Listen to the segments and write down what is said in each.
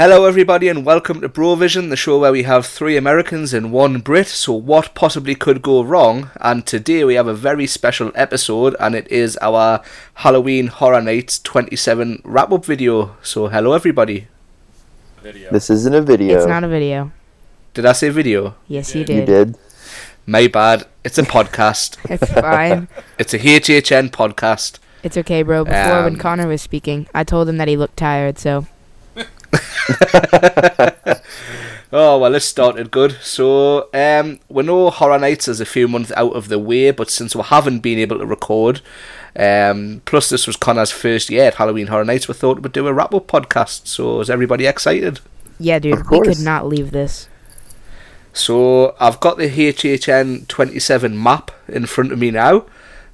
Hello, everybody, and welcome to Brovision, the show where we have three Americans and one Brit. So, what possibly could go wrong? And today we have a very special episode, and it is our Halloween Horror Nights 27 wrap up video. So, hello, everybody. Video. This isn't a video. It's not a video. Did I say video? Yes, you You did. You did. My bad. It's a podcast. It's fine. it's a HHN podcast. It's okay, bro. Before Um, when Connor was speaking, I told him that he looked tired, so Oh well, this started good. So um, we know Horror Nights is a few months out of the way, but since we haven't been able to record, um, plus this was Connor's first year at Halloween Horror Nights, we thought we'd do a wrap up podcast. So is everybody excited? yeah, dude, we could not leave this. So I've got the HHN 27 map in front of me now.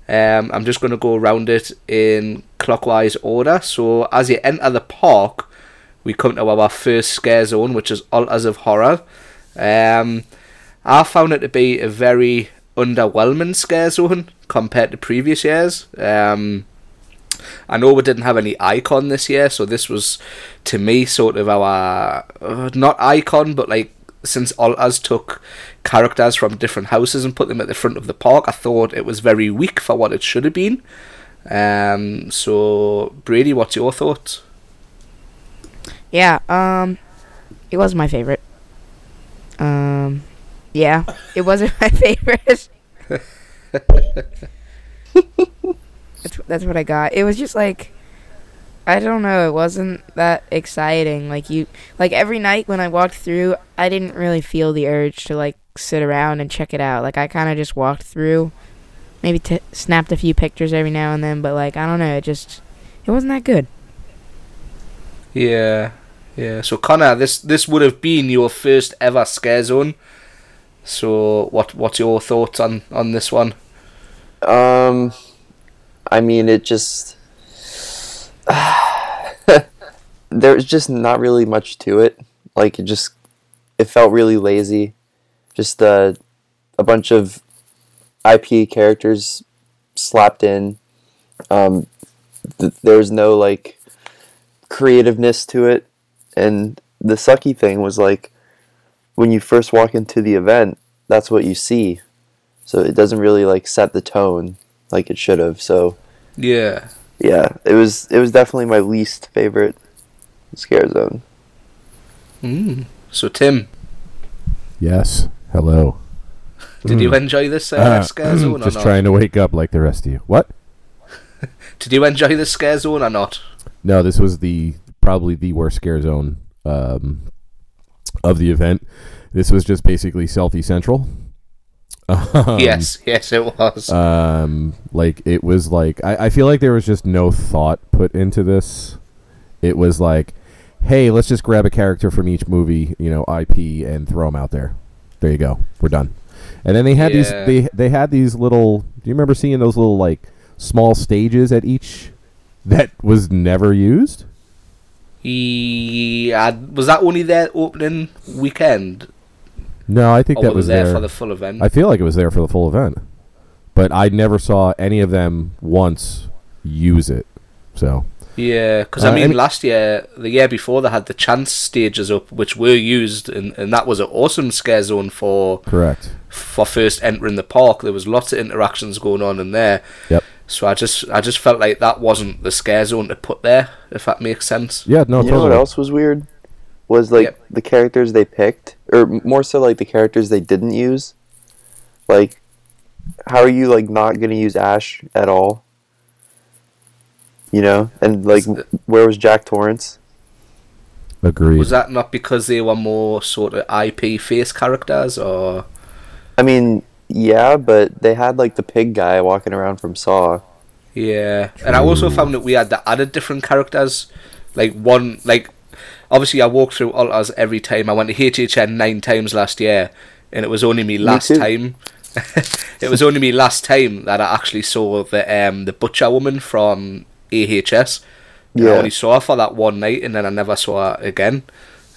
Um, I'm just going to go around it in clockwise order. So as you enter the park, we come to our first scare zone, which is Altars of Horror. Um, I found it to be a very underwhelming scare zone compared to previous years. Um, I know we didn't have any icon this year, so this was to me sort of our uh, not icon, but like since Altars took characters from different houses and put them at the front of the park, I thought it was very weak for what it should have been. Um, so Brady, what's your thoughts? Yeah, um, it was my favorite. Um, yeah, it wasn't my favorite. that's that's what I got. It was just like, I don't know. It wasn't that exciting. Like you, like every night when I walked through, I didn't really feel the urge to like sit around and check it out. Like I kind of just walked through, maybe t- snapped a few pictures every now and then, but like I don't know. It just, it wasn't that good. Yeah, yeah. So Connor, this this would have been your first ever scare zone. So what what's your thoughts on on this one? Um, I mean, it just there's just not really much to it. Like it just it felt really lazy. Just uh, a bunch of IP characters slapped in. Um, th- there's no like creativeness to it, and the sucky thing was like when you first walk into the event, that's what you see so it doesn't really like set the tone like it should have so Yeah. yeah it was it was definitely my least favorite scare zone Mm. So Tim, Yes. Hello. did you enjoy this uh, scare zone or Just not? trying to wake up like the rest of you. What? Did you enjoy the scare zone or not? No, this was the probably the worst scare zone um, of the event. This was just basically selfie central. Um, yes, yes, it was. Um, like it was like I, I feel like there was just no thought put into this. It was like, hey, let's just grab a character from each movie, you know, IP, and throw them out there. There you go. We're done. And then they had these they they had these little. Do you remember seeing those little like small stages at each that was never used? He was that only their opening weekend, No, I think or that was was there there. for the full event? I feel like it was there for the full event, but I never saw any of them once use it. So Yeah, because Uh, I mean, any- last year, the year before, they had the chance stages up, which were used, and, and that was an awesome scare zone for correct. for first entering the park. There was lots of interactions going on in there. Yep. So I just I just felt like that wasn't the scare zone to put there, if that makes sense. Yeah, no, you know what else was weird? Was like Yep. the characters they picked or more so like the characters they didn't use? Like how are you like not going to use ash at all? You know? And like the- where was jack torrance? Agreed. Was that not because they were more sort of IP face characters, or? I mean yeah but they had like the pig guy walking around from saw Yeah, and I also found that we had the added different characters. Like one, like obviously I walked through altars every time. I went to HHN nine times last year, and it was only me last too. time. it was only me last time that I actually saw the um the butcher woman from AHS. And I Yeah. only saw her for that one night, and then I never saw her again.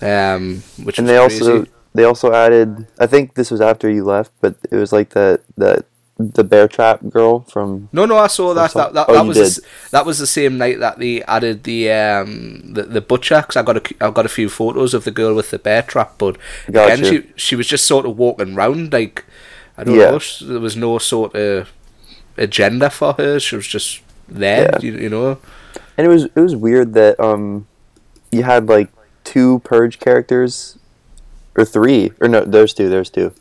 Um, which and was they crazy. also they also added i think this was after you left but it was like that that the bear trap girl from? No, no, I saw that. That, that, oh, that was the, that was the same night that they added the um the, the butcher. Cause I got a I got a few photos of the girl with the bear trap, but again, she she was just sort of walking round like I don't Yeah. know. There was no sort of agenda for her. She was just there, Yeah. you, you know. And it was it was weird that um, you had like two purge characters, or three, or no, there's two, there's two,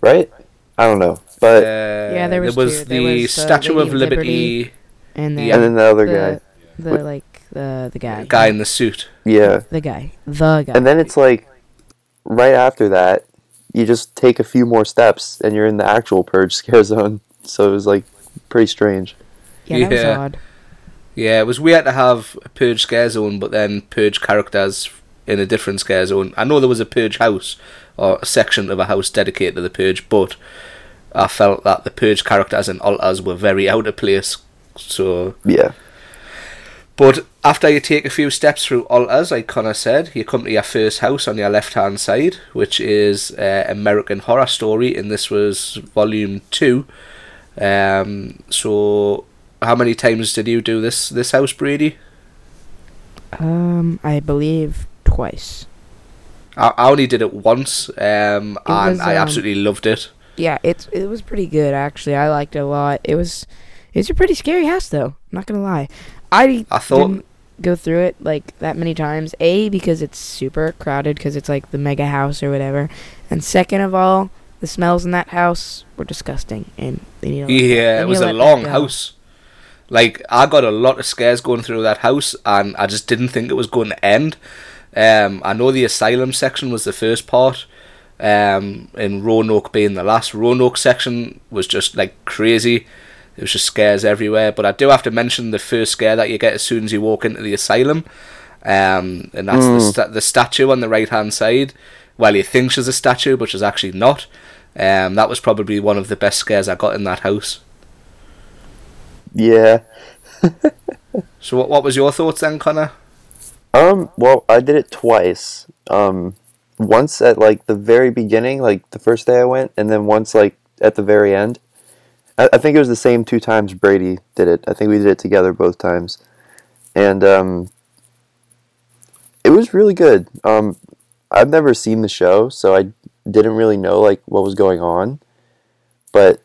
right? I don't know, but yeah, there was was two. the There was, uh, Statue Lady of of Liberty, Liberty. and then Yeah. and then the other the, guy, the What- like the the guy, guy in the suit. yeah. the guy, the guy. And then it's like, right after that, you just take a few more steps and you're in the actual purge scare zone. So it was like pretty strange. yeah, that was Yeah. odd. Yeah, it was weird to have a Purge scare zone, but then Purge characters in a different scare zone. I know there was a Purge house, or a section of a house dedicated to the Purge, but I felt that the Purge characters and altars were very out of place. So, Yeah. but after you take a few steps through altars, like Connor said, you come to your first house on your left hand side, which is uh, American Horror Story, and this was volume two. Um, so, how many times did you do this this house, Brady? Um, I believe twice. I, I only did it once, um, and was, I um, absolutely loved it. Yeah, it's it was pretty good actually. I liked it a lot. It was it's a pretty scary house though. I'm not gonna lie. I I thought- didn't go through it like that many times. A because it's super crowded because it's like the mega house or whatever, and second of all, the smells in that house were disgusting and they need let- Yeah, it was a long house. Like I got a lot of scares going through that house, and I just didn't think it was going to end. Um, I know the asylum section was the first part, um, and Roanoke being the last. Roanoke section was just like crazy. It was just scares everywhere. But I do have to mention the first scare that you get as soon as you walk into the asylum, um, and that's the, Mm. sta- the statue on the right hand side. Well, you think she's a statue, but she's actually not. Um, that was probably one of the best scares I got in that house. Yeah. So, what, what was your thoughts then, Connor? Um, well, I did it twice. Um, once at like the very beginning, like the first day I went, and then once like at the very end. I, I think it was the same two times Brady did it. I think we did it together both times, and um, it was really good. Um, I've never seen the show, so I didn't really know like what was going on, but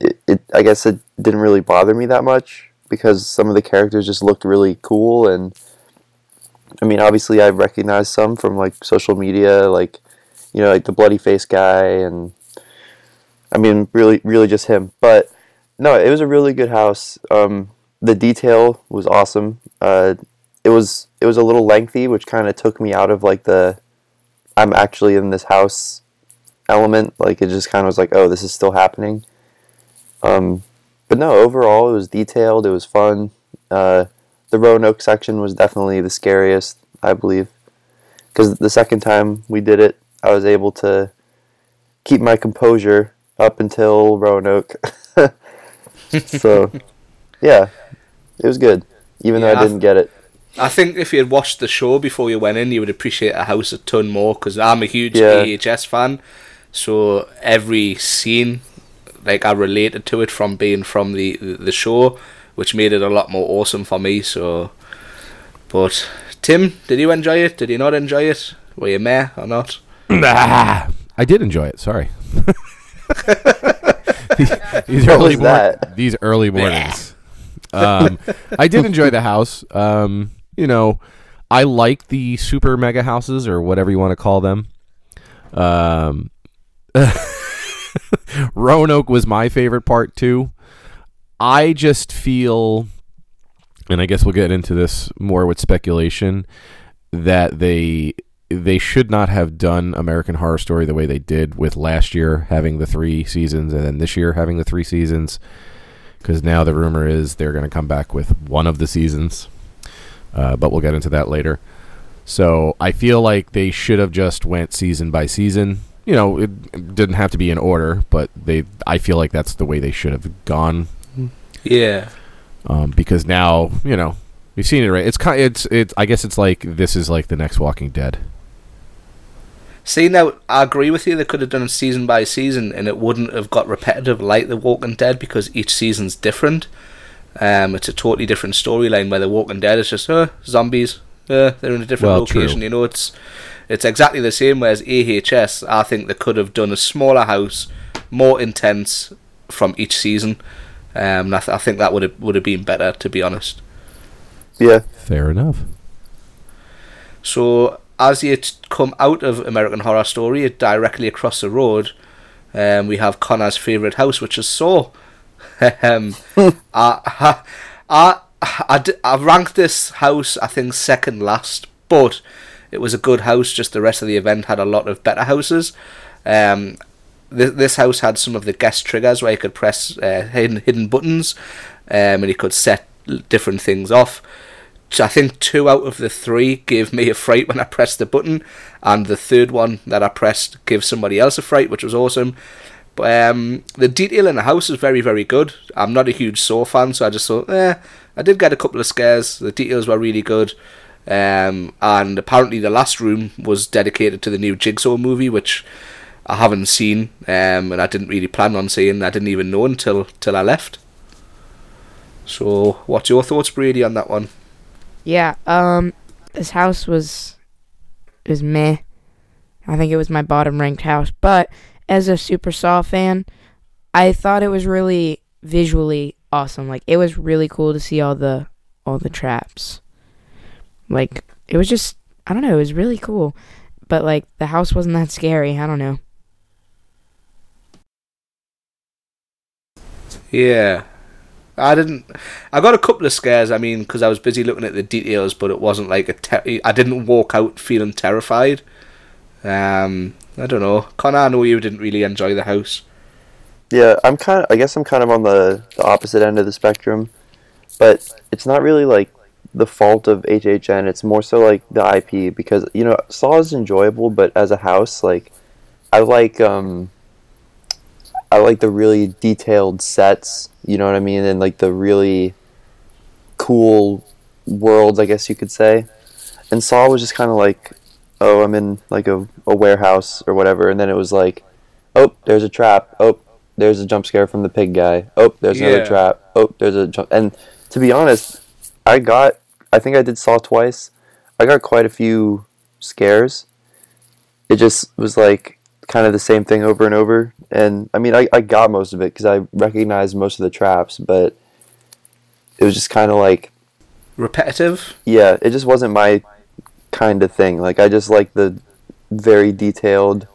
it, it I guess it didn't really bother me that much because some of the characters just looked really cool and. I mean, obviously, I recognize some from like social media, like you know, like the bloody face guy, and I mean, really, really just him. But no, it was a really good house. Um, the detail was awesome. Uh, it was it was a little lengthy, which kind of took me out of like the I'm actually in this house element. Like it just kind of was like, oh, this is still happening. Um, but no, overall, it was detailed. It was fun. Uh, the Roanoke section was definitely the scariest, I believe, because the second time we did it, I was able to keep my composure up until Roanoke. so, yeah, it was good, even though I didn't get it. I think if you had watched the show before you went in, you would appreciate a house a ton more because I'm a huge Yeah. AHS fan. So every scene, like I related to it from being from the the show, which made it a lot more awesome for me. So, but Tim, did you enjoy it? Did you not enjoy it? Were you meh or not? Ah, I did enjoy it. Sorry. these early was mor- that? These early mornings. um, I did enjoy the house. Um, you know, I like the super mega houses or whatever you want to call them. Um, Roanoke was my favorite part too. I just feel, and I guess we'll get into this more with speculation, that they they should not have done American Horror Story the way they did with last year having the three seasons and then this year having the three seasons. Because now the rumor is they're going to come back with one of the seasons, uh, but we'll get into that later. So I feel like they should have just went season by season. You know, it didn't have to be in order, but they. I feel like that's the way they should have gone Yeah. um, because now you know we've seen it right. It's kind. It's it's. I guess it's like this is like the next Walking Dead. See now, I agree with you. They could have done it season by season, and it wouldn't have got repetitive like The Walking Dead because each season's different. Um, it's a totally different storyline. Where The Walking Dead is just, uh, zombies. Uh, they're in a different Well, location. true. You know, it's it's exactly the same. Whereas AHS, I think they could have done a smaller house, more intense from each season. Um, and I, th- I think that would have would have been better, to be honest. Yeah. Fair enough. So as you t- come out of American Horror Story, directly across the road, um, we have Connor's favourite house, which is Saw. um, I, I, I, d- I ranked this house, I think, second last, but it was a good house. Just the rest of the event had a lot of better houses. Um, th- this house had some of the guest triggers where you could press uh, hidden hidden buttons, um, and you could set different things off. I think two out of the three gave me a fright when I pressed the button, and the third one that I pressed gave somebody else a fright, which was awesome. But um, the detail in the house is very, very good. I'm not a huge Saw fan, so I just thought, eh, I did get a couple of scares. The details were really good. Um, and apparently, the last room was dedicated to the new Jigsaw movie, which I haven't seen, um, and I didn't really plan on seeing. I didn't even know until till I left. So, what's your thoughts, Brady, on that one? Yeah, um, this house was was meh. I think it was my bottom ranked house, but as a Super Saw fan, I thought it was really visually awesome. Like it was really cool to see all the all the traps. Like it was just I don't know, it was really cool. But like the house wasn't that scary. I don't know. Yeah. I didn't. I got a couple of scares. I mean, because I was busy looking at the details, but it wasn't like a. I didn't walk out feeling terrified. Um, I don't know, Connor. I know you didn't really enjoy the house. Yeah, I'm kind of. I guess I'm kind of on the, the opposite end of the spectrum, but it's not really like the fault of HHN. It's more so like the IP because you know Saw is enjoyable, but as a house, like I like um I like the really detailed sets. You know what I mean, and like the really cool worlds, I guess you could say. And Saw was just kind of like, oh, I'm in like a, a warehouse or whatever, and then it was like, oh, there's a trap. Oh, there's a jump scare from the pig guy. Oh, there's Yeah. another trap. Oh, there's a jump. And to be honest, I got, I think I did Saw twice. I got quite a few scares. It just was like kind of the same thing over and over. And I mean, I, I got most of it because I recognized most of the traps, but it was just kind of like, Repetitive. yeah, it just wasn't my kind of thing. Like, I just like the very detailed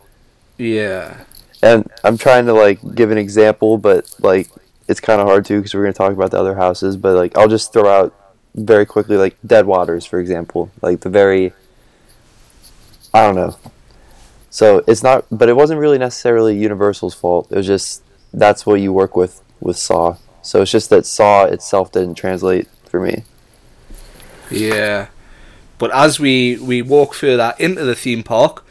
Yeah. and I'm trying to like give an example, but like it's kind of hard to because we're gonna talk about the other houses. But like I'll just throw out very quickly, like Dead Waters, for example, like the very I don't know. So it's not, but it wasn't really necessarily Universal's fault. It was just that's what you work with with Saw. So it's just that Saw itself didn't translate for me. Yeah. But as we, we walk further into the theme park,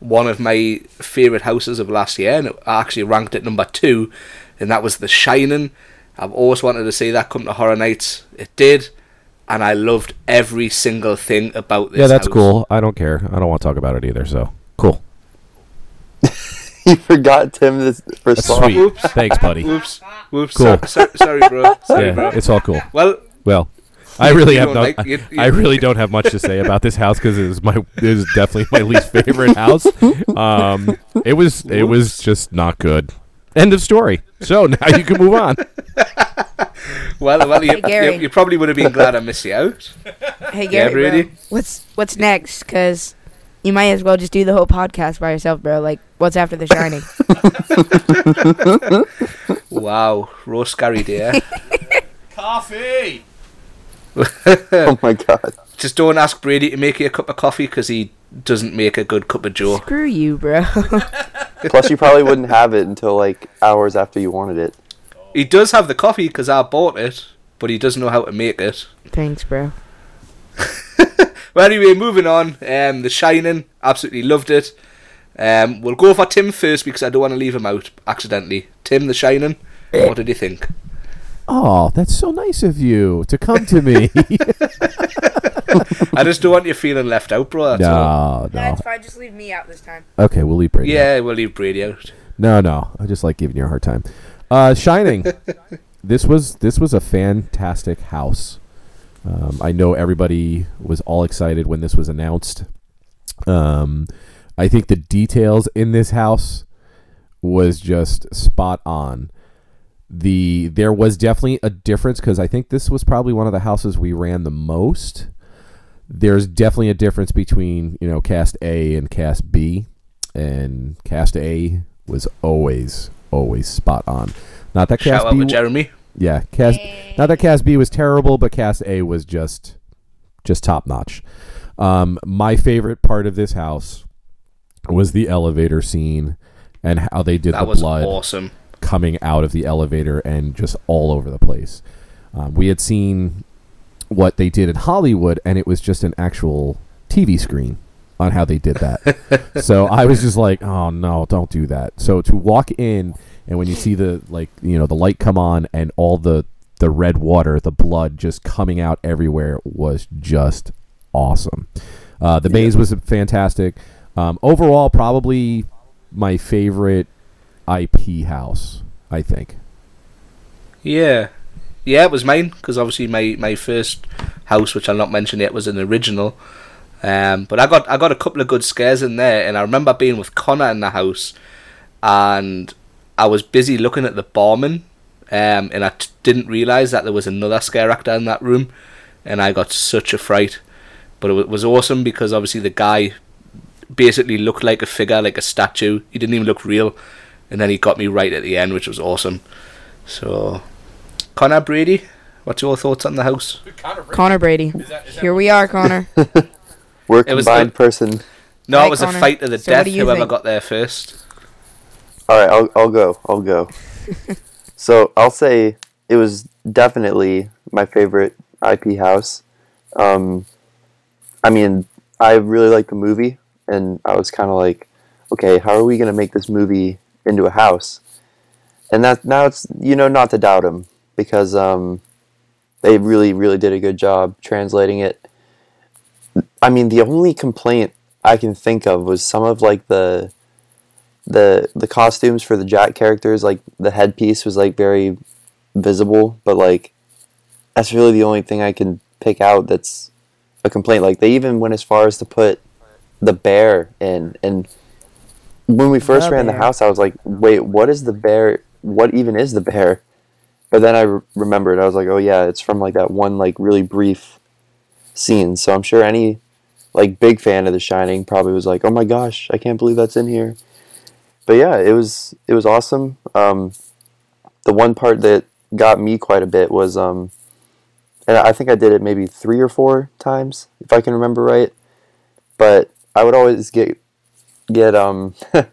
one of my favourite houses of last year, and it actually ranked at number two, and that was The Shining. I've always wanted to see that come to Horror Nights. It did, and I loved every single thing about this yeah, that's house. cool. I don't care. I don't want to talk about it either. So cool. you forgot Tim this for That's Saw. sweet. Oops. Thanks, buddy. Whoops. Whoops. Cool. So, so, sorry, bro. Sorry, yeah, bro. it's all cool. Well, Well, I You- really you have don't no. like- I, you- you- I really don't have much to say about this house because it is my. it is definitely my least favorite house. Um, it was. It was just not good. End of story. So now you can move on. well, well, you, Hey, Gary. you, you probably would have been glad I missed you out. Hey Yeah, Gary, bro, Brady? what's what's next? Cause you might as well just do the whole podcast by yourself, bro. Like, what's after The Shining? Wow, roast scary dear. Coffee. Oh my god. Just don't ask Brady to make you a cup of coffee because he doesn't make a good cup of joe. Screw you, bro. Plus, you probably wouldn't have it until like hours after you wanted it. He does have the coffee because I bought it, but he doesn't know how to make it. Thanks, bro. Well, anyway, moving on. Um, The Shining, absolutely loved it. Um, we'll go for Tim first because I don't want to leave him out accidentally. Tim, The Shining, what did you think? Oh, that's so nice of you to come to me. I just don't want you feeling left out, bro. That's all. no, No, no. it's fine. Just leave me out this time. Okay, we'll leave Brady. out. Yeah, we'll leave Brady out. No, no. I just like giving you a hard time. Uh, Shining. this was this was a fantastic house. Um, I know everybody was all excited when this was announced. Um, I think the details in this house was just spot on. The there was definitely a difference because I think this was probably one of the houses we ran the most. There's definitely a difference between you know cast A and cast B, and cast A was always always spot on. Not that cast Shout out B to Jeremy. Yeah, cast not that cast B was terrible, but cast A was just just top notch. Um, my favorite part of this house was the elevator scene and how they did That the was blood awesome. coming out of the elevator and just all over the place. Um, we had seen what they did in Hollywood, and it was just an actual TV screen on how they did that. so I was just like, "Oh no, don't do that." So to walk in and when you see the like, you know, the light come on and all the the red water, the blood just coming out everywhere was just awesome. Uh, the maze was fantastic. Um, overall, probably my favorite IP house. I think. Yeah, yeah, it was mine because obviously my, my first house, which I'll not mention yet, was an original. Um, but I got I got a couple of good scares in there, and I remember being with Connor in the house, and I was busy looking at the barman, um, and I t- didn't realize that there was another scare actor in that room, and I got such a fright. But it wa- was awesome because obviously the guy basically looked like a figure, like a statue. He didn't even look real, and then he got me right at the end, which was awesome. So, Connor Brady, what's your thoughts on the house? Connor Brady. Here we are, Connor. We're It was combined the- person. No, Right, it was Connor. a fight to the So death. Whoever think? got there first. All right, I'll I'll go. I'll go. so I'll say it was definitely my favorite IP house. Um, I mean, I really liked the movie, and I was kind of like, okay, how are we gonna make this movie into a house? And that now it's you know not to doubt them because um, they really really did a good job translating it. I mean, the only complaint I can think of was some of like the the the costumes for the Jack characters, like the headpiece was like very visible, but like that's really the only thing I can pick out that's a complaint. Like they even went as far as to put the bear in, and when we first The ran the house, I was like, "Wait, what is the bear? What even is the bear?" But then I re- remembered. I was like, "Oh yeah, it's from like that one like really brief scene." So I'm sure any like big fan of The Shining probably was like, "Oh my gosh, I can't believe that's in here." But yeah, it was it was awesome. Um, the one part that got me quite a bit was um, and I think I did it maybe three or four times if I can remember right. But I would always get get um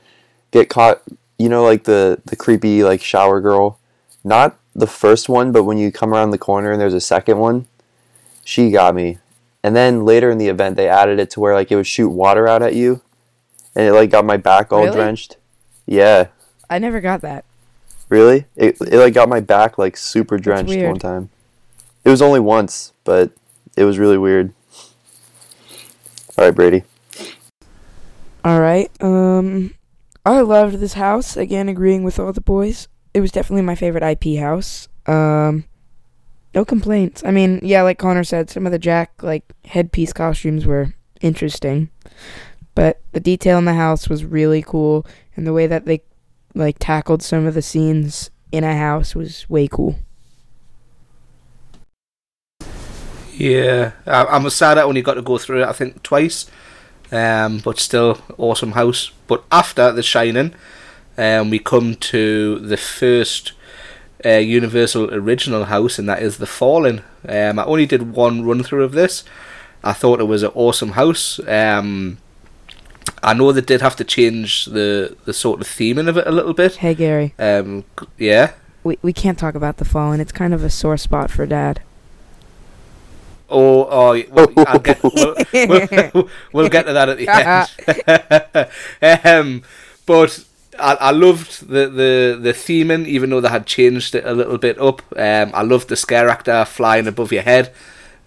get caught. You know, like the the creepy like shower girl. Not the first one, but when you come around the corner and there's a second one, she got me. And then later in the event, they added it to where like it would shoot water out at you, and it like got my back all Really? drenched. Yeah, I never got that. really. It it like got my back like super drenched one time. It was only once, but it was really weird. All right, Brady. All right. Um, I loved this house. Again, agreeing with all the boys. It was definitely my favorite IP house. Um, no complaints. I mean, yeah, like Connor said, some of the Jack like headpiece costumes were interesting, but the detail in the house was really cool, and the way that they like tackled some of the scenes in a house was way cool. Yeah, I'm sad I only got to go through it. I think twice, um, but still awesome house. But after The Shining, um, we come to the first uh, Universal original house, and that is The Fallen. Um, I only did one run through of this. I thought it was an awesome house. Um, I know they did have to change the the sort of theming of it a little bit. Hey Gary, Um, yeah. we we can't talk about the fallen. It's kind of a sore spot for Dad. Oh, oh, well, I'll get, we'll, we'll, we'll get to that at the end. um, but I, I loved the, the, the theming, even though they had changed it a little bit up. Um, I loved the scare actor flying above your head,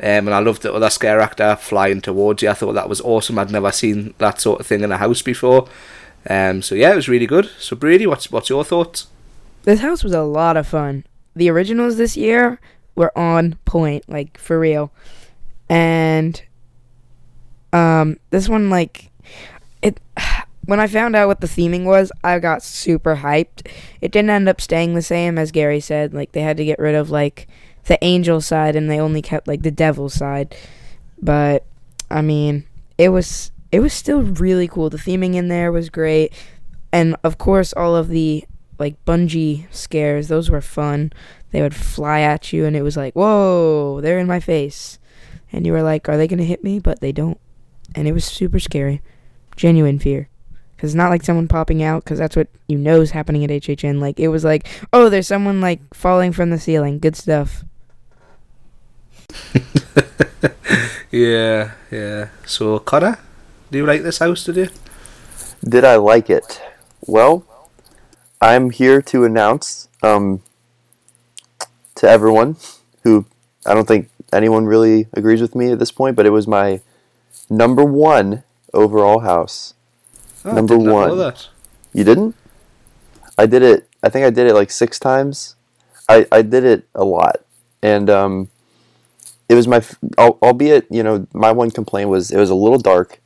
um, and I loved the other scare actor flying towards you. I thought that was awesome. I'd never seen that sort of thing in a house before. Um, so yeah, it was really good. So Brady, what's what's your thoughts? This house was a lot of fun. The originals this year were on point, like for real. And um this one like it when I found out what the theming was, I got super hyped. It didn't end up staying the same as Gary said, like they had to get rid of like the angel side and they only kept like the devil side. But I mean, it was it was still really cool. The theming in there was great. And of course all of the like bungee scares, those were fun. They would fly at you and it was like, "Whoa, they're in my face." And you were like, "Are they going to hit me?" But they don't. And it was super scary. Genuine fear. Cuz it's not like someone popping out cuz that's what you know is happening at HHN. Like it was like, "Oh, there's someone like falling from the ceiling." Good stuff. Yeah, yeah. So Connor, do you like this house? Did you? Did I like it? Well, I'm here to announce um, to everyone who I don't think anyone really agrees with me at this point, but it was my number one overall house. Oh, Number did not know one. that. You didn't? I did it. I think I did it like six times. I, I did it a lot, and um, it was my. Albeit, you know, my one complaint was it was a little dark,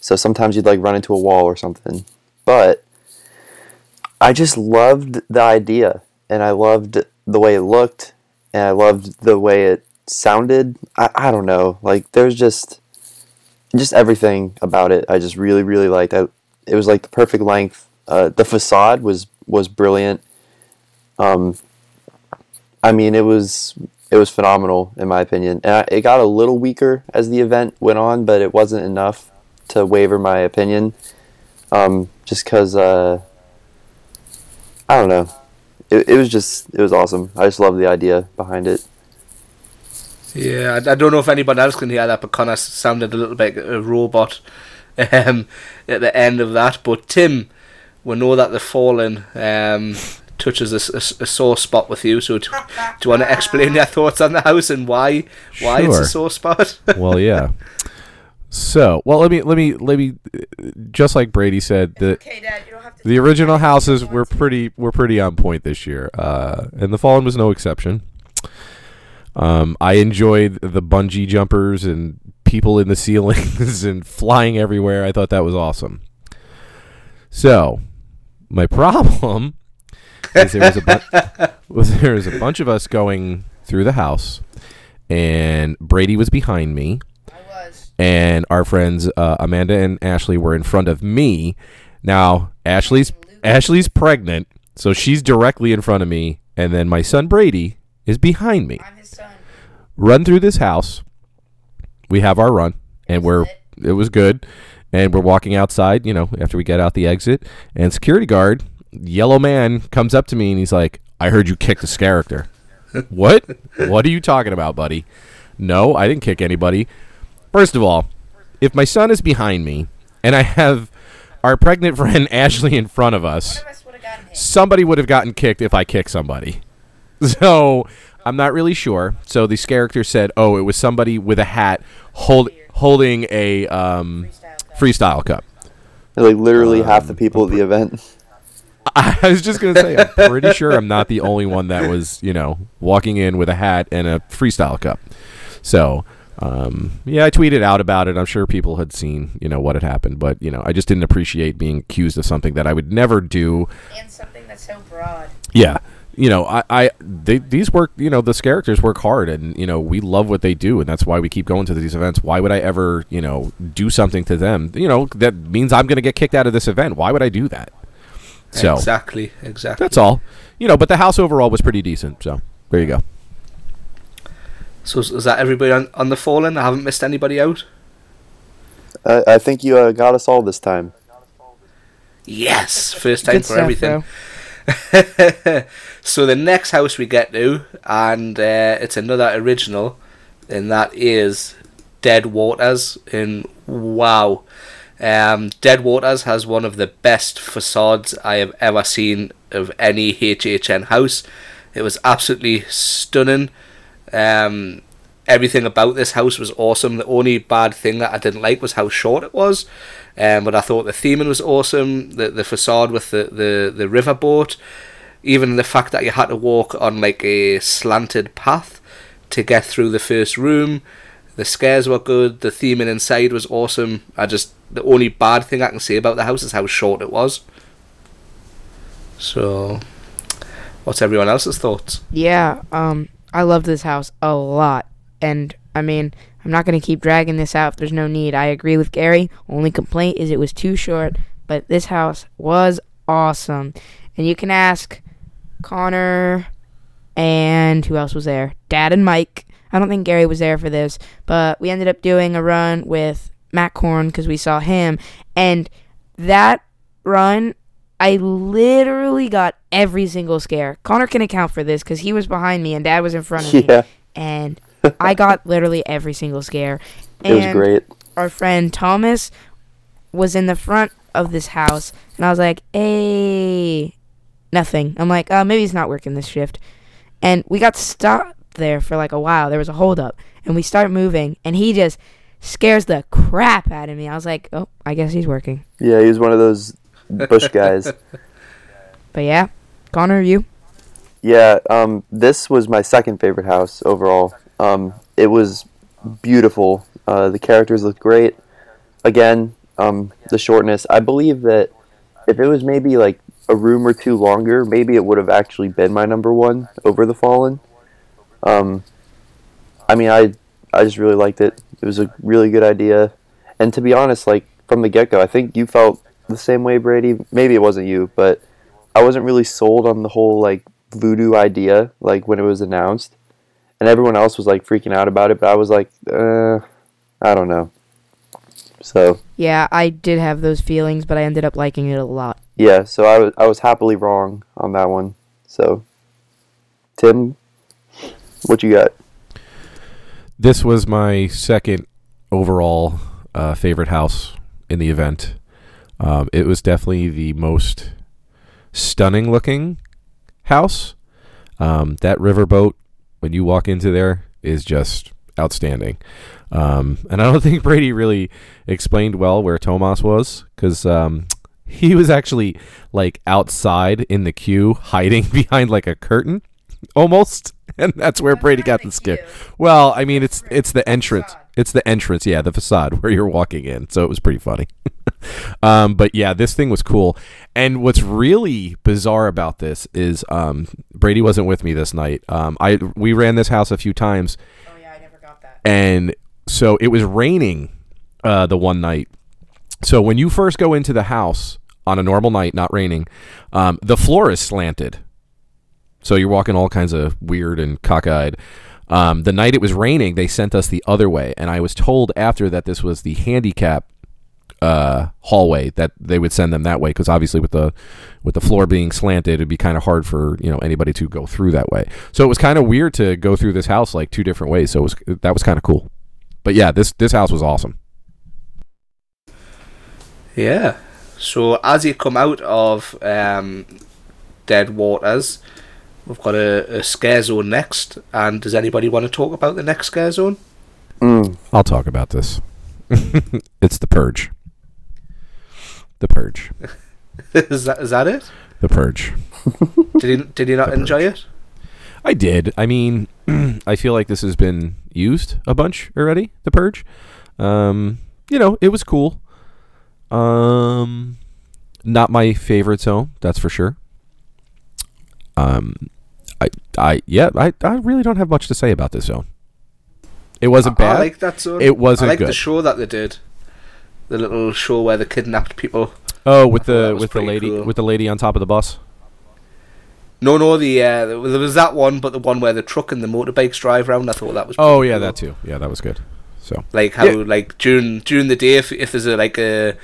so sometimes you'd like run into a wall or something. But I just loved the idea, and I loved the way it looked, and I loved the way it sounded. I, I don't know, like there's just just everything about it. I just really really liked. I, it was like the perfect length. Uh, the facade was was brilliant. Um, I mean, it was it was phenomenal in my opinion, and I, it got a little weaker as the event went on, but it wasn't enough to waver my opinion. Um, just because uh, I don't know, it, it was just it was awesome. I just love the idea behind it. Yeah, I, I don't know if anyone else can hear that, but Connor sounded a little bit a robot um, at the end of that. But Tim, we know that the fallen um, touches a sore spot with you. So do, do you want to explain your thoughts on the house and why why it's a sore spot? well, yeah. So, well, let me let me let me just like Brady said, the Okay, Dad, you don't have to the original houses were pretty were pretty on point this year, uh, and the Fallen was no exception. Um, I enjoyed the bungee jumpers and people in the ceilings and flying everywhere. I thought that was awesome. So, my problem is there was a bu- was there was a bunch of us going through the house, and Brady was behind me I was. and our friends uh, Amanda and Ashley were in front of me. Now Ashley's Ashley's pregnant, so she's directly in front of me, and then my son Brady is behind me. I'm his son. Run through this house. We have our run, and we're it was good, and we're walking outside. You know, after we get out the exit, and security guard, yellow man, comes up to me and he's like, "I heard you kicked this character." what? What are you talking about, buddy? No, I didn't kick anybody. First of all, if my son is behind me and I have our pregnant friend Ashley in front of us, us would have somebody would have gotten kicked if I kicked somebody. So I'm not really sure. So this character said, "Oh, it was somebody with a hat hold, holding a um, freestyle cup." Like literally half the people at the event. I was just gonna say, I'm pretty sure I'm not the only one that was, you know, walking in with a hat and a freestyle cup. So, um, yeah, I tweeted out about it. I'm sure people had seen, you know, what had happened, but you know, I just didn't appreciate being accused of something that I would never do. And something that's so broad. Yeah, you know, I, I they, these work, you know, these characters work hard, and you know, we love what they do, and that's why we keep going to these events. Why would I ever, you know, do something to them? You know, that means I'm gonna get kicked out of this event. Why would I do that? So exactly, exactly. that's all. You know, but the house overall was pretty decent. So there you go. So is is that everybody on, on the fallen? I haven't missed anybody out. I, I think you uh, got us all this time. Yes, first time Good for stuff, everything. bro. so the next house we get to, and uh, it's another original, and that is Dead Waters. And wow, Um, Dead Waters has one of the best facades I have ever seen of any HHN house. It was absolutely stunning. Um, everything about this house was awesome. The only bad thing that I didn't like was how short it was. Um, but I thought the theming was awesome. The the facade with the the the riverboat, even the fact that you had to walk on like a slanted path to get through the first room. The scares were good. The theming inside was awesome. I just the only bad thing I can say about the house is how short it was. So, what's everyone else's thoughts? Yeah, um, I love this house a lot, and I mean, I'm not gonna keep dragging this out. If there's no need. I agree with Gary. Only complaint is it was too short, but this house was awesome, and you can ask Connor and who else was there? Dad and Mike. I don't think Gary was there for this, but we ended up doing a run with Matt Korn because we saw him, and that run I literally got every single scare. Connor can account for this because he was behind me and Dad was in front of me, Yeah, and I got literally every single scare. it was And great. Our friend Thomas was in the front of this house, and I was like, "Hey, nothing." I'm like, "Uh, maybe he's not working this shift," and we got stopped there for like a while. There was a holdup, and we start moving, and he just scares the crap out of me. I was like, "Oh, I guess he's working." Yeah, he was one of those bush guys. But yeah, Connor, you? Yeah, um, this was my second favorite house overall. Um, it was beautiful. Uh, the characters looked great. Again, um, the shortness. I believe that if it was maybe like a room or two longer, maybe it would have actually been my number one over the Fallen. Um, I mean, I I just really liked it. It was a really good idea, and to be honest, like from the get go, I think you felt the same way, Brady. Maybe it wasn't you, but I wasn't really sold on the whole like voodoo idea, like when it was announced, and everyone else was like freaking out about it. But I was like, uh, I don't know. So Yeah, I did have those feelings, but I ended up liking it a lot. yeah, so I was I was happily wrong on that one. So Tim, what you got? This was my second overall uh, favorite house in the event. Um, it was definitely the most stunning looking house. Um, that riverboat, when you walk into there, is just outstanding. Um, and I don't think Brady really explained well where Tomas was because um, he was actually like outside in the queue, hiding behind like a curtain, almost. And that's where Brady got the scare. Well, I mean, it's it's the entrance. It's the entrance, yeah, the facade where you're walking in. So it was pretty funny. um, but yeah, this thing was cool. And what's really bizarre about this is um, Brady wasn't with me this night. Um, I we ran this house a few times, Oh yeah, I never got that. and so it was raining uh, the one night. So when you first go into the house on a normal night, not raining, um, the floor is slanted. So you're walking all kinds of weird and cockeyed. Um, the night it was raining, they sent us the other way, and I was told after that this was the handicap uh, hallway that they would send them that way because obviously with the with the floor being slanted, it'd be kind of hard for you know anybody to go through that way. So it was kind of weird to go through this house like two different ways. So it was that was kind of cool. But yeah, this this house was awesome. Yeah. So as you come out of um, Dead Waters, we've got a, a scare zone next. And does anybody want to talk about the next scare zone? Mm, I'll talk about this. it's the purge. The purge. is that is that it? The purge. Did you did you not The enjoy it? I did. I mean, I feel like this has been used a bunch already. The purge. Um, you know, it was cool. Um, not my favorite zone, that's for sure. Um, I, I, yeah, I, I really don't have much to say about this zone. It wasn't I, I like that zone. It wasn't I like good. the show that they did. The little show where they kidnapped people. oh, with the with the lady cool. with the lady on top of the bus. No, no, the uh, there was that one, but the one where the truck and the motorbikes drive around. I thought that was. Oh yeah, cool. that too. Yeah, that was good. So like how Yeah. like during during the day if if there's a like a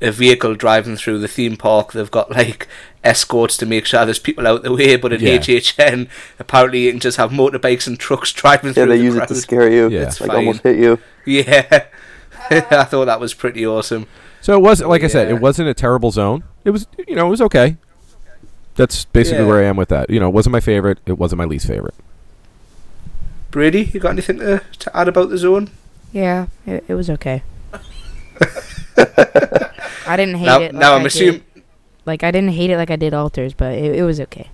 a vehicle driving through the theme park they've got like escorts to make sure there's people out the way but at Yeah. HHN apparently you can just have motorbikes and trucks driving yeah, through Yeah, they the use crowd it to scare you. Yeah. Like fine. almost hit you. yeah I thought that was pretty awesome So it wasn't like I said, it wasn't a terrible zone. It was you know, it was okay. That's basically Yeah. where I am with that. You know, it wasn't my favorite, it wasn't my least favorite. Brady, you got anything to, to add about the zone? Yeah, it, it was okay. I didn't hate now, it. Like now I I'm did- assuming like I didn't hate it like I did altars, but it, it was okay.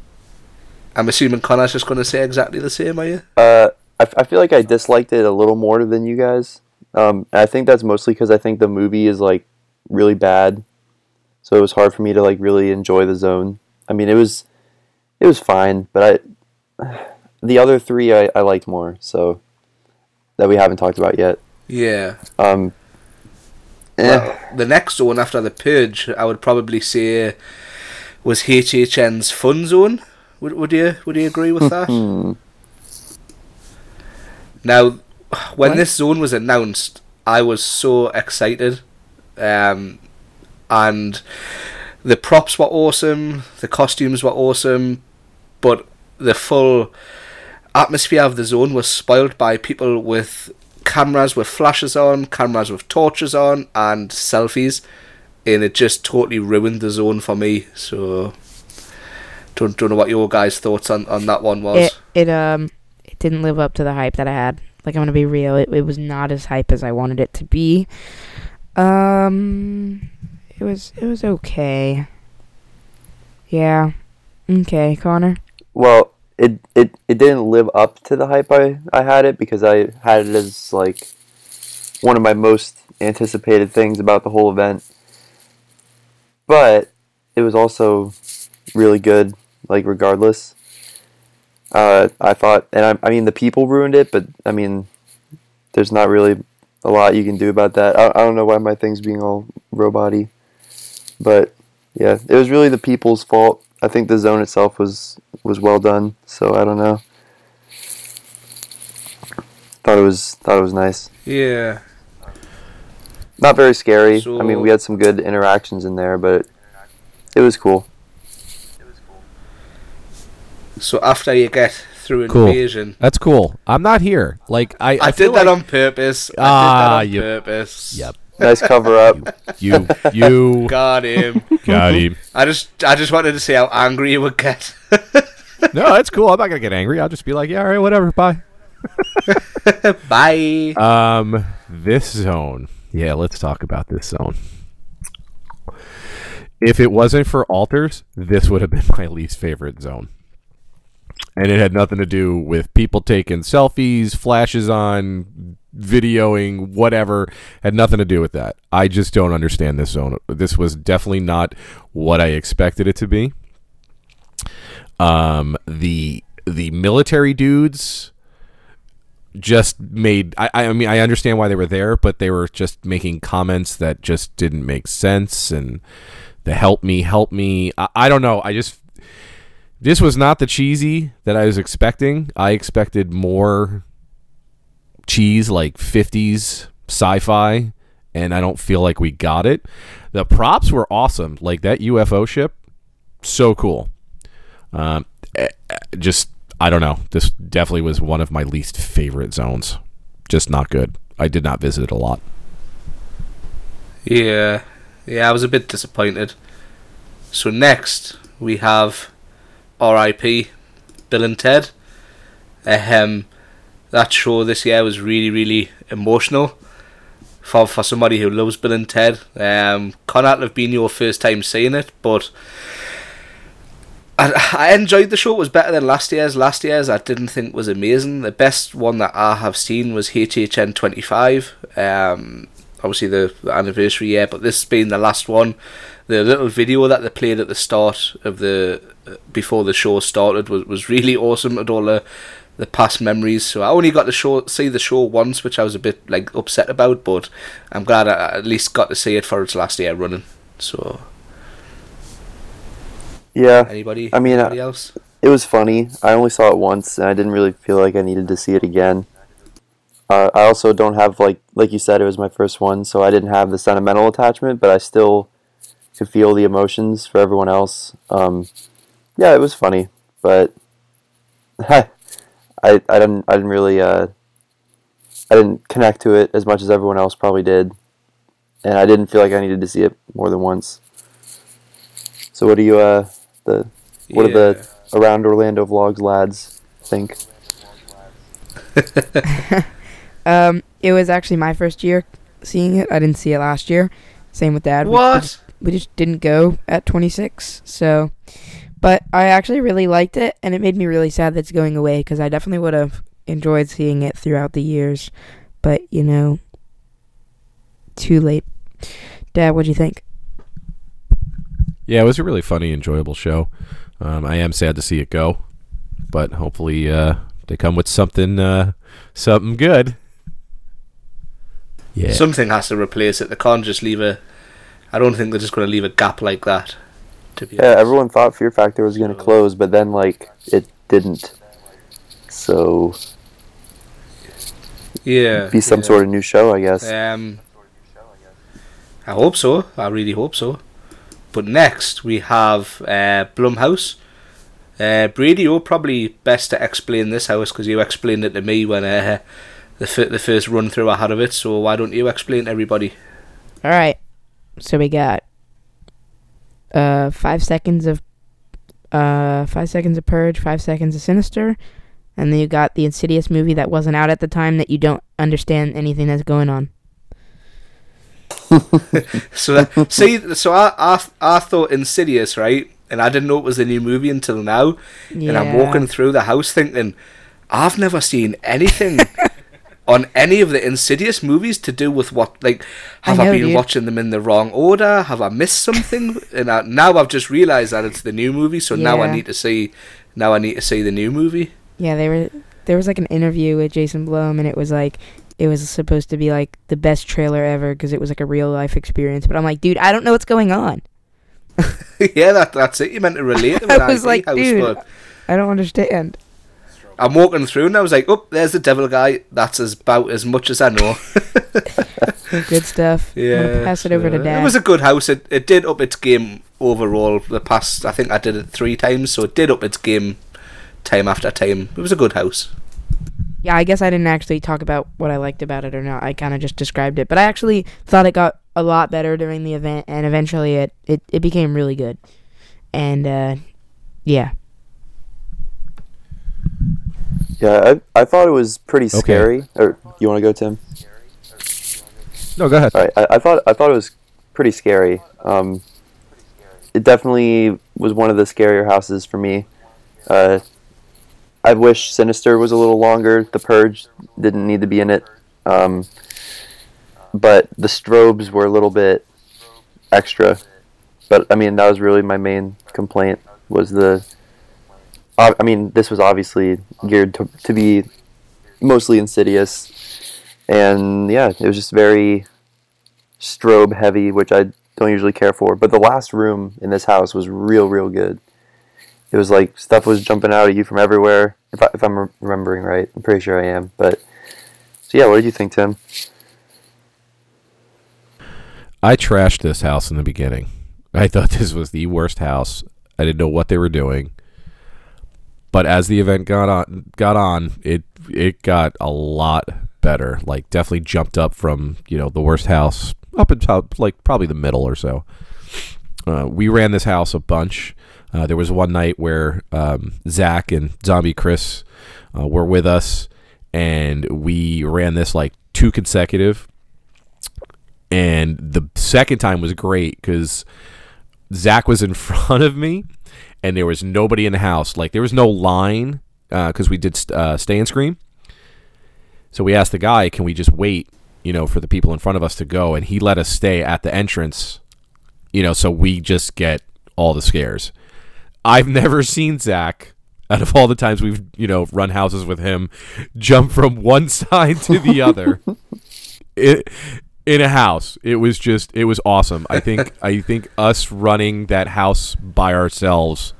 I'm assuming Connor's just going to say exactly the same, are you? Uh, I, f- I feel like I disliked it a little more than you guys. Um, I think that's mostly because I think the movie is like really bad, so it was hard for me to like really enjoy the zone. I mean, it was it was fine, but I the other three I, I liked more. So that we haven't talked about yet. Yeah. Um, eh, Well, the next zone after the purge, I would probably say, was HHN's fun zone. Would, would you would you agree with that? Now, when this zone was announced, I was so excited, um, and the props were awesome, the costumes were awesome, but the full atmosphere of the zone was spoiled by people with cameras with flashes on, cameras with torches on, and selfies, and it just totally ruined the zone for me. So, don't don't know what your guys' thoughts on, on that one was. It it um it didn't live up to the hype that I had. Like I'm gonna be real, it it was not as hype as I wanted it to be. Um, it was it was okay. Yeah. Okay, Connor. Well, it, it it didn't live up to the hype I, I had it because I had it as like one of my most anticipated things about the whole event. But it was also really good, like regardless. Uh, I thought, and I, I mean, the people ruined it, but I mean, there's not really a lot you can do about that. I, I don't know why my thing's being all robot-y, but yeah, it was really the people's fault. I think the zone itself was was well done, so I don't know. Thought it was thought it was nice. Yeah. Not very scary. I mean, we had some good interactions in there, but it was cool. So after you get through Cool. invasion, That's cool. I'm not here. Like I, I, feel did that like- on purpose. I Ah, did you- that on purpose. Yep. Nice cover up. You you Got him. got him. I just I just wanted to see how angry you would get. No, that's cool. I'm not gonna get angry. I'll just be like, yeah, all right, whatever, bye. Bye. Um, this zone. Yeah, let's talk about this zone. If it wasn't for altars, this would have been my least favorite zone. And it had nothing to do with people taking selfies, flashes on, videoing, whatever. Had nothing to do with that. I just don't understand this zone. This was definitely not what I expected it to be. Um, the the military dudes just made I, I mean I understand why they were there, but they were just making comments that just didn't make sense and the help me, help me. I, I don't know. I just this was not the cheesy that I was expecting. I expected more cheese like 50s sci-fi and I don't feel like we got it. The props were awesome. Like that UFO ship so cool. Um eh, eh, just I don't know. This definitely was one of my least favorite zones. Just not good. I did not visit it a lot. Yeah. Yeah, I was a bit disappointed. So next we have R.I.P. Bill and Ted. Um, that show this year was really, really emotional for for somebody who loves Bill and Ted. Um, Connor have been your first time seeing it, but I, enjoyed the show. It was better than last year's. Last year's I didn't think was amazing. The best one that I have seen was HHN twenty five. Um, obviously the, the anniversary year, but this being the last one. The little video that they played at the start of the before the show started was, was really awesome. At all the the past memories. So I only got to show see the show once, which I was a bit like upset about, but I'm glad I at least got to see it for its last year running. So Yeah, anybody, I mean, anybody uh, else? it was funny. I only saw it once, and I didn't really feel like I needed to see it again. Uh, I also don't have like like you said, it was my first one, so I didn't have the sentimental attachment, but I still could feel the emotions for everyone else. Um, yeah, it was funny, but I I didn't I didn't really uh, I didn't connect to it as much as everyone else probably did. and I didn't feel like I needed to see it more than once. So, what do you uh the what do the around Orlando vlogs lads think? Um, it was actually my first year seeing it. I didn't see it last year. Same with Dad. We- What? We just didn't go at 26. So, but I actually really liked it, and it made me really sad that it's going away because I definitely would have enjoyed seeing it throughout the years. But you know, too late. Dad, what do you think? Yeah, it was a really funny, enjoyable show. Um, I am sad to see it go, but hopefully uh, they come with something uh, something good. Yeah. Something has to replace it. They can't just leave a. I don't think they're just going to leave a gap like that. To be Yeah, honest. everyone thought Fear Factor was going to close, but then like it didn't. So yeah, be some yeah. sort of new show, I guess. Um, I hope so. I really hope so. But next we have uh, Blumhouse. Uh, Brady, you're probably best to explain this house because you explained it to me when uh, the f- the first run through I had of it. So why don't you explain to everybody? All right. So we got uh five seconds of uh five seconds of Purge, five seconds of Sinister, and then you got the Insidious movie that wasn't out at the time that you don't understand anything that's going on. So that, see, so I, I I thought Insidious right, and I didn't know it was a new movie until now. Yeah. and I'm walking through the house thinking, I've never seen anything on any of the Insidious movies to do with what, like, have I, know, been dude. watching them in the wrong order? Have I missed something? and I, now I've just realised that it's the new movie, so now I need to see, now I need to see the new movie. Yeah, they were there was like an interview with Jason Blum and it was like it was supposed to be like the best trailer ever because it was like a real life experience. But I'm like, dude, I don't know what's going on. yeah, that that's it. You meant to relate to I was like, house, dude, but I don't understand. I'm walking through and I was like, oh, there's the devil guy. That's as about as much as I know. Good stuff. Yeah, pass it over to so Dad. It was a good house. It it did up its game overall. The past, I think I did it three times, so it did up its game time after time. It was a good house. Yeah, I guess I didn't actually talk about what I liked about it or not. I kind of just described it. But I actually thought it got a lot better during the event, and eventually it, it, it became really good. And, uh, yeah. Yeah, I, I thought it was pretty scary. Or you want to go, Tim? no, go ahead. All right, I, I thought I thought it was pretty scary. Um, it definitely was one of the scarier houses for me. Uh, I wish Sinister was a little longer. The Purge didn't need to be in it, um, but the strobes were a little bit extra. But I mean, that was really my main complaint was the. I mean, this was obviously geared to, to be mostly insidious, and yeah, it was just very strobe heavy, which I don't usually care for. But the last room in this house was real, real good. It was like stuff was jumping out at you from everywhere. If, I, if I'm remembering right, I'm pretty sure I am. But so yeah, what did you think, Tim? I trashed this house in the beginning. I thought this was the worst house. I didn't know what they were doing. But as the event got on, got on, it it got a lot better. Like definitely jumped up from you know the worst house up until like probably the middle or so. Uh, we ran this house a bunch. Uh, there was one night where um, Zach and Zombie Chris uh, were with us, and we ran this like two consecutive. And the second time was great because Zach was in front of me, and there was nobody in the house. Like there was no line because we did st- uh, stay and scream. So we asked the guy, "Can we just wait, you know, for the people in front of us to go?" And he let us stay at the entrance, you know, so we just get all the scares. I've never seen Zach. Out of all the times we've, you know, run houses with him, jump from one side to the other. it, in a house. It was just it was awesome. I think I think us running that house by ourselves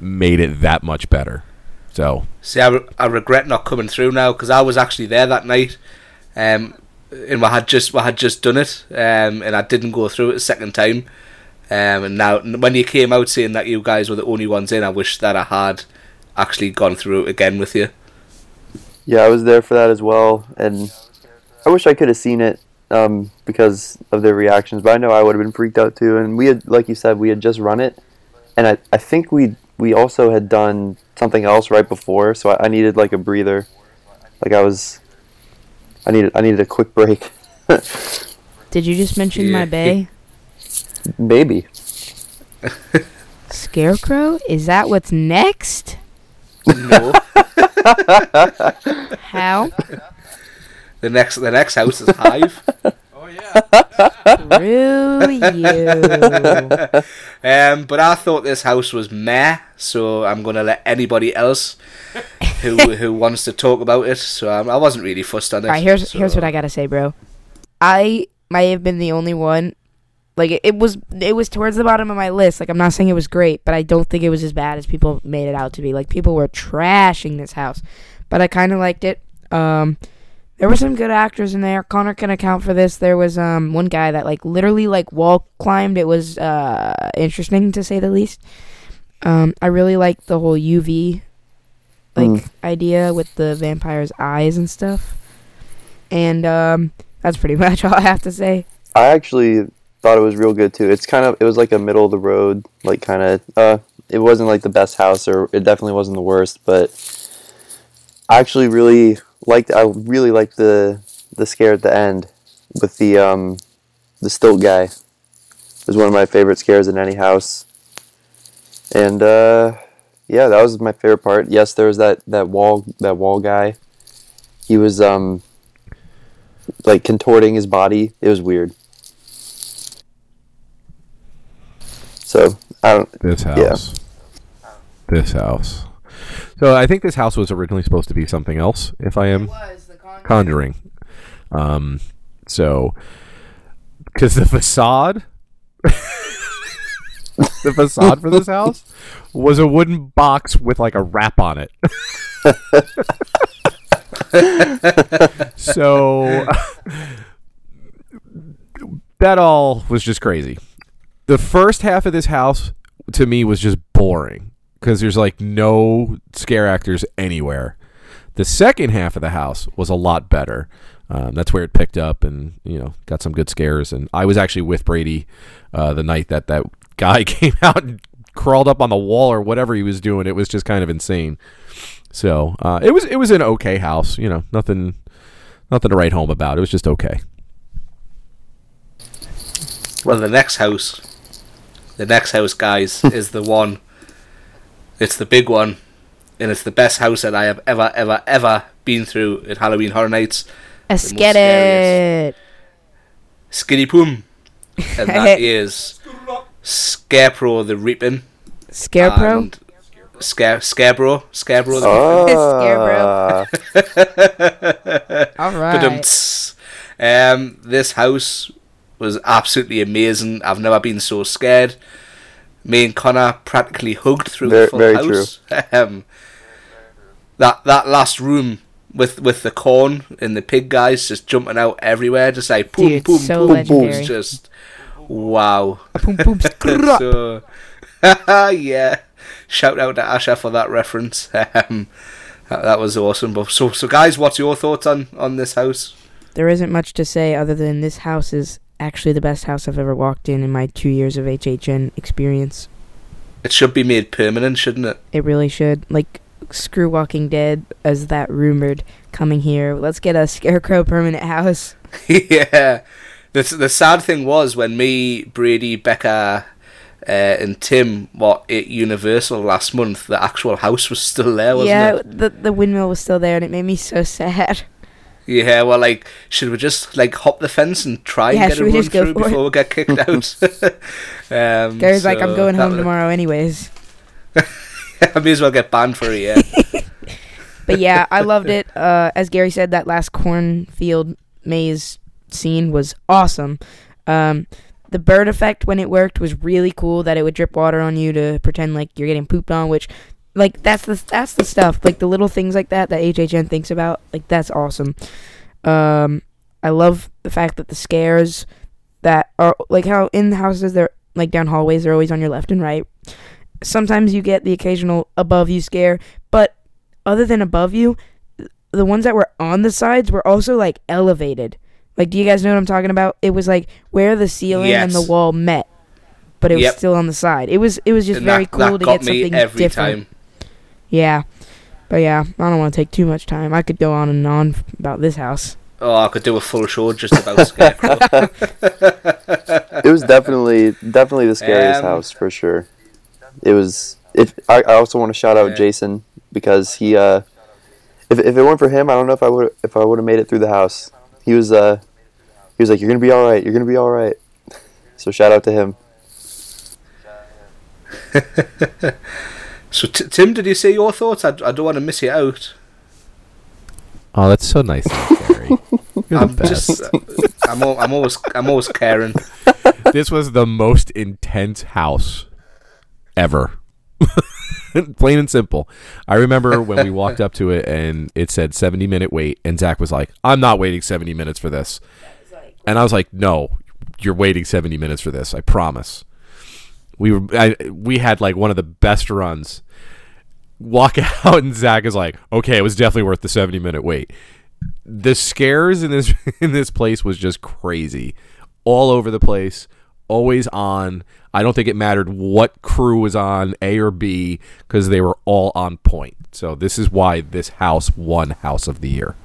made it that much better. So See, I, re- I regret not coming through now because I was actually there that night, um, and we had just we had just done it, um, and I didn't go through it a second time. Um, and now when you came out saying that you guys were the only ones in, I wish that I had actually gone through it again with you. Yeah, I was there for that as well, and I wish I could have seen it um, because of their reactions, but I know I would have been freaked out too. And we had, like you said, we had just run it, and I, I think we we also had done something else right before, so I, I needed like a breather. Like I was, I needed I needed a quick break. Did you just mention Yeah. my bay? Maybe. Scarecrow? Is that what's next? no. How? The next the next house is Hive. Oh, yeah. Screw you. Um, but I thought this house was meh, so I'm gonna let anybody else who who wants to talk about it. So um, I wasn't really fussed on it. Alright, here's so- here's what I gotta say, bro. I might have been the only one. Like it, it was, it was towards the bottom of my list. Like I'm not saying it was great, but I don't think it was as bad as people made it out to be. Like people were trashing this house, but I kind of liked it. Um, there were some good actors in there. Connor can account for this. There was um one guy that like literally like wall climbed. It was uh interesting to say the least. Um, I really liked the whole UV like Mm. idea with the vampire's eyes and stuff. And um, that's pretty much all I have to say. I actually thought it was real good too. It's kind of it was like a middle of the road, like kind of. Uh, it wasn't like the best house, or it definitely wasn't the worst, but I actually really liked. I really liked the the scare at the end with the um the stilt guy. It was one of my favorite scares in any house, and uh, yeah, that was my favorite part. Yes, there was that that wall that wall guy. He was um like contorting his body. It was weird. So I don't. This house. Yeah. This house. So I think this house was originally supposed to be something else. If I am Conjuring. Um, so because the facade, the facade for this house was a wooden box with like a wrap on it. so that all was just crazy. The first half of this house to me was just boring because there's like no scare actors anywhere. The second half of the house was a lot better. Um, that's where it picked up, and you know, got some good scares. And I was actually with Brady uh, the night that that guy came out and crawled up on the wall or whatever he was doing. It was just kind of insane. So uh, it was it was an okay house. You know, nothing nothing to write home about. It was just okay. Well, the next house, the next house, guys, is the one. It's the big one, and it's the best house that I have ever, ever, ever been through at Halloween Horror Nights. Let's get it. Skitty Poom, and that is Scarecrow the Reaping. Scarecrow. Scare Scarecrow, Scarecrow the Ah, All right. Um, this house was absolutely amazing. I've never been so scared. Me and Connor practically hugged through Very- the full very house. um, that that last room with with the corn and the pig guys just jumping out everywhere, just like boom, Dude, boom, so boom, boom, just wow. Boom, boom, so, yeah, shout out to Asha for that reference. Um, that, that was awesome. But so, so guys, what's your thoughts on on this house? There isn't much to say other than this house is actually the best house I've ever walked in in my two years of HHN experience. It should be made permanent, shouldn't it? It really should. Like, screw Walking Dead as that rumored coming here. Let's get a Scarecrow permanent house. yeah. The the sad thing was when me, Brady, Becca, uh, and Tim were at Universal last month. The actual house was still there, wasn't yeah, it? the the windmill was still there, and it made me so sad. Yeah. Well, like, should we just like hop the fence and try Yeah, and get a run through for it? before we get kicked out? um, Gary's like, I'm going home tomorrow anyways. I may as well get banned for a year. But yeah, I loved it. Uh, as Gary said, that last cornfield maze scene was awesome. Um, the bird effect when it worked was really cool. That it would drip water on you to pretend like you're getting pooped on, which, like, that's the that's the stuff. Like the little things like that that HHN thinks about. Like that's awesome. Um, I love the fact that the scares that are like how in the houses they're like down hallways they're always on your left and right. Sometimes you get the occasional above you scare, but other than above you, the ones that were on the sides were also like elevated. Like, do you guys know what I'm talking about? It was like where the ceiling and the wall met, but it was Yep. still on the side. It was it was just And very that, cool that to get me something different. time. Yeah, but yeah, I don't want to take too much time. I could go on and on about this house. Oh, I could do a full show just about Scarecrow. It was definitely definitely the scariest Um, house for sure. It was. If I, I also want to shout out Yeah. Jason because he. Uh, if if it weren't for him, I don't know if I would if I would have made it through the house. He was. Uh, he was like, "You're gonna be all right. You're gonna be all right." So shout out to him. so, t- Tim, did you say your thoughts? I, I don't want to miss you out. Oh, that's so nice, you, Gary. You're I'm the best. just, uh, I'm, al- I'm always, I'm always caring. this was the most intense house ever. Plain and simple. I remember when we walked up to it and it said 70 minute wait, and Zach was like, I'm not waiting 70 minutes for this. And I was like, No, you're waiting 70 minutes for this. I promise. We were, I, we had like one of the best runs. Walk out, and Zach is like, Okay, it was definitely worth the 70 minute wait. The scares in this in this place was just crazy all over the place, always on. I don't think it mattered what crew was on, A or B, because they were all on point. So this is why this house won House of the Year.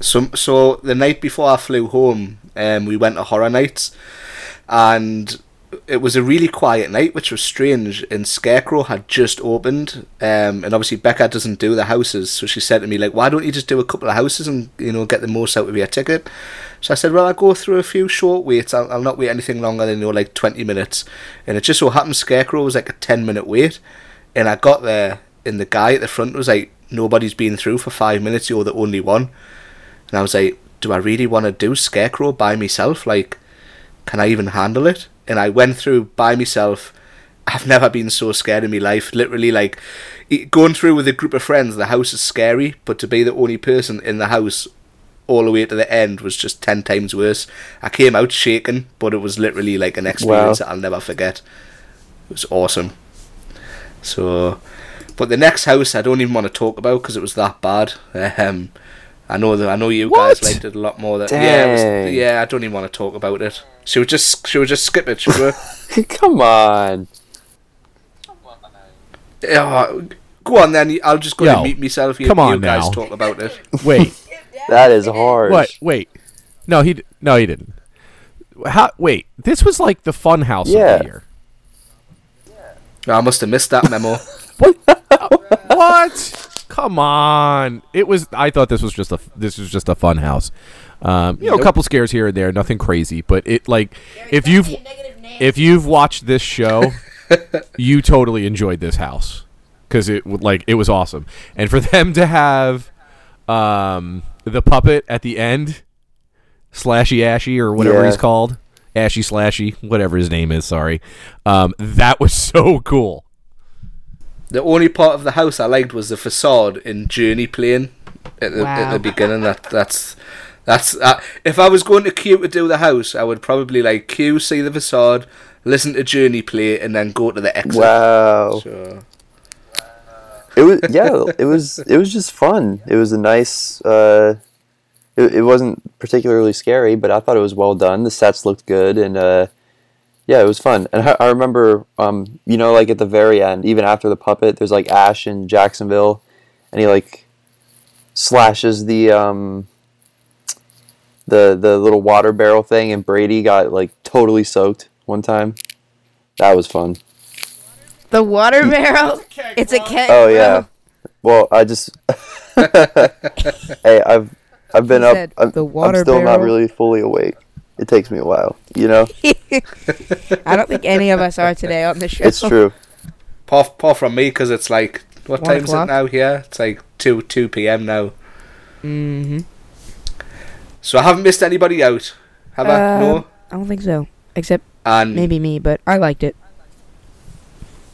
So, so the night before I flew home, um, we went to Horror Nights, and it was a really quiet night, which was strange. And Scarecrow had just opened, um, and obviously Becca doesn't do the houses, so she said to me like, "Why don't you just do a couple of houses and you know get the most out of your ticket?" So I said, "Well, I'll go through a few short waits. I'll, I'll not wait anything longer than you know like twenty minutes." And it just so happened Scarecrow was like a ten minute wait, and I got there, and the guy at the front was like, "Nobody's been through for five minutes. You're the only one." And I was like, do I really want to do Scarecrow by myself? Like, can I even handle it? And I went through by myself. I've never been so scared in my life. Literally, like, going through with a group of friends, the house is scary, but to be the only person in the house all the way to the end was just 10 times worse. I came out shaking, but it was literally like an experience Wow. that I'll never forget. It was awesome. So, but the next house I don't even want to talk about because it was that bad. Um, I know that I know you What? guys liked it a lot more. Than, yeah, it was, yeah. I don't even want to talk about it. She would just she would just skip it. She would. Come on. oh, go on then. I'll just go Yo, and mute myself. You, come on you guys now. talk about it. Wait, That is hard. what? Wait, no, he no, he didn't. How? Wait, this was like the fun house of Yeah. the year. I must have missed that memo. What? Come on! It was. I thought this was just a. This was just a fun house. Um, you know, a couple scares here and there, nothing crazy, but it like if you've if you've watched this show, you totally enjoyed this house because it would like it was awesome, and for them to have um, the puppet at the end, Slashy Ashy or whatever Yeah. he's called, Ashy Slashy, whatever his name is. Sorry, um, that was so cool. The only part of the house I liked was the facade in Journey playing at the, at the beginning. That that's that's uh, if I was going to queue to do the house, I would probably like queue see the facade, listen to Journey play, and then go to the exit. Wow. So, It was yeah. It was it was just fun. It was a nice. Uh, it, it wasn't particularly scary, but I thought it was well done. The sets looked good, and uh, yeah, it was fun. And I, I remember, um, you know, like at the very end, even after the puppet, there's like Ash in Jacksonville, and he like slashes the um, the the little water barrel thing, and Brady got like totally soaked one time. That was fun. The water barrel. It's a keg. Oh bro. yeah. Well, I just hey, I've I've been He up. said I'm, the I'm water still not really fully awake. It takes me a while, you know. I don't think any of us are today on the show. It's true. apart, apart from me, because it's like what One time is it o'clock? now here? It's like two two p.m. now. Mm-hmm. So I haven't missed anybody out, have I? Uh, No. I don't think so. Except And maybe me, but I liked it.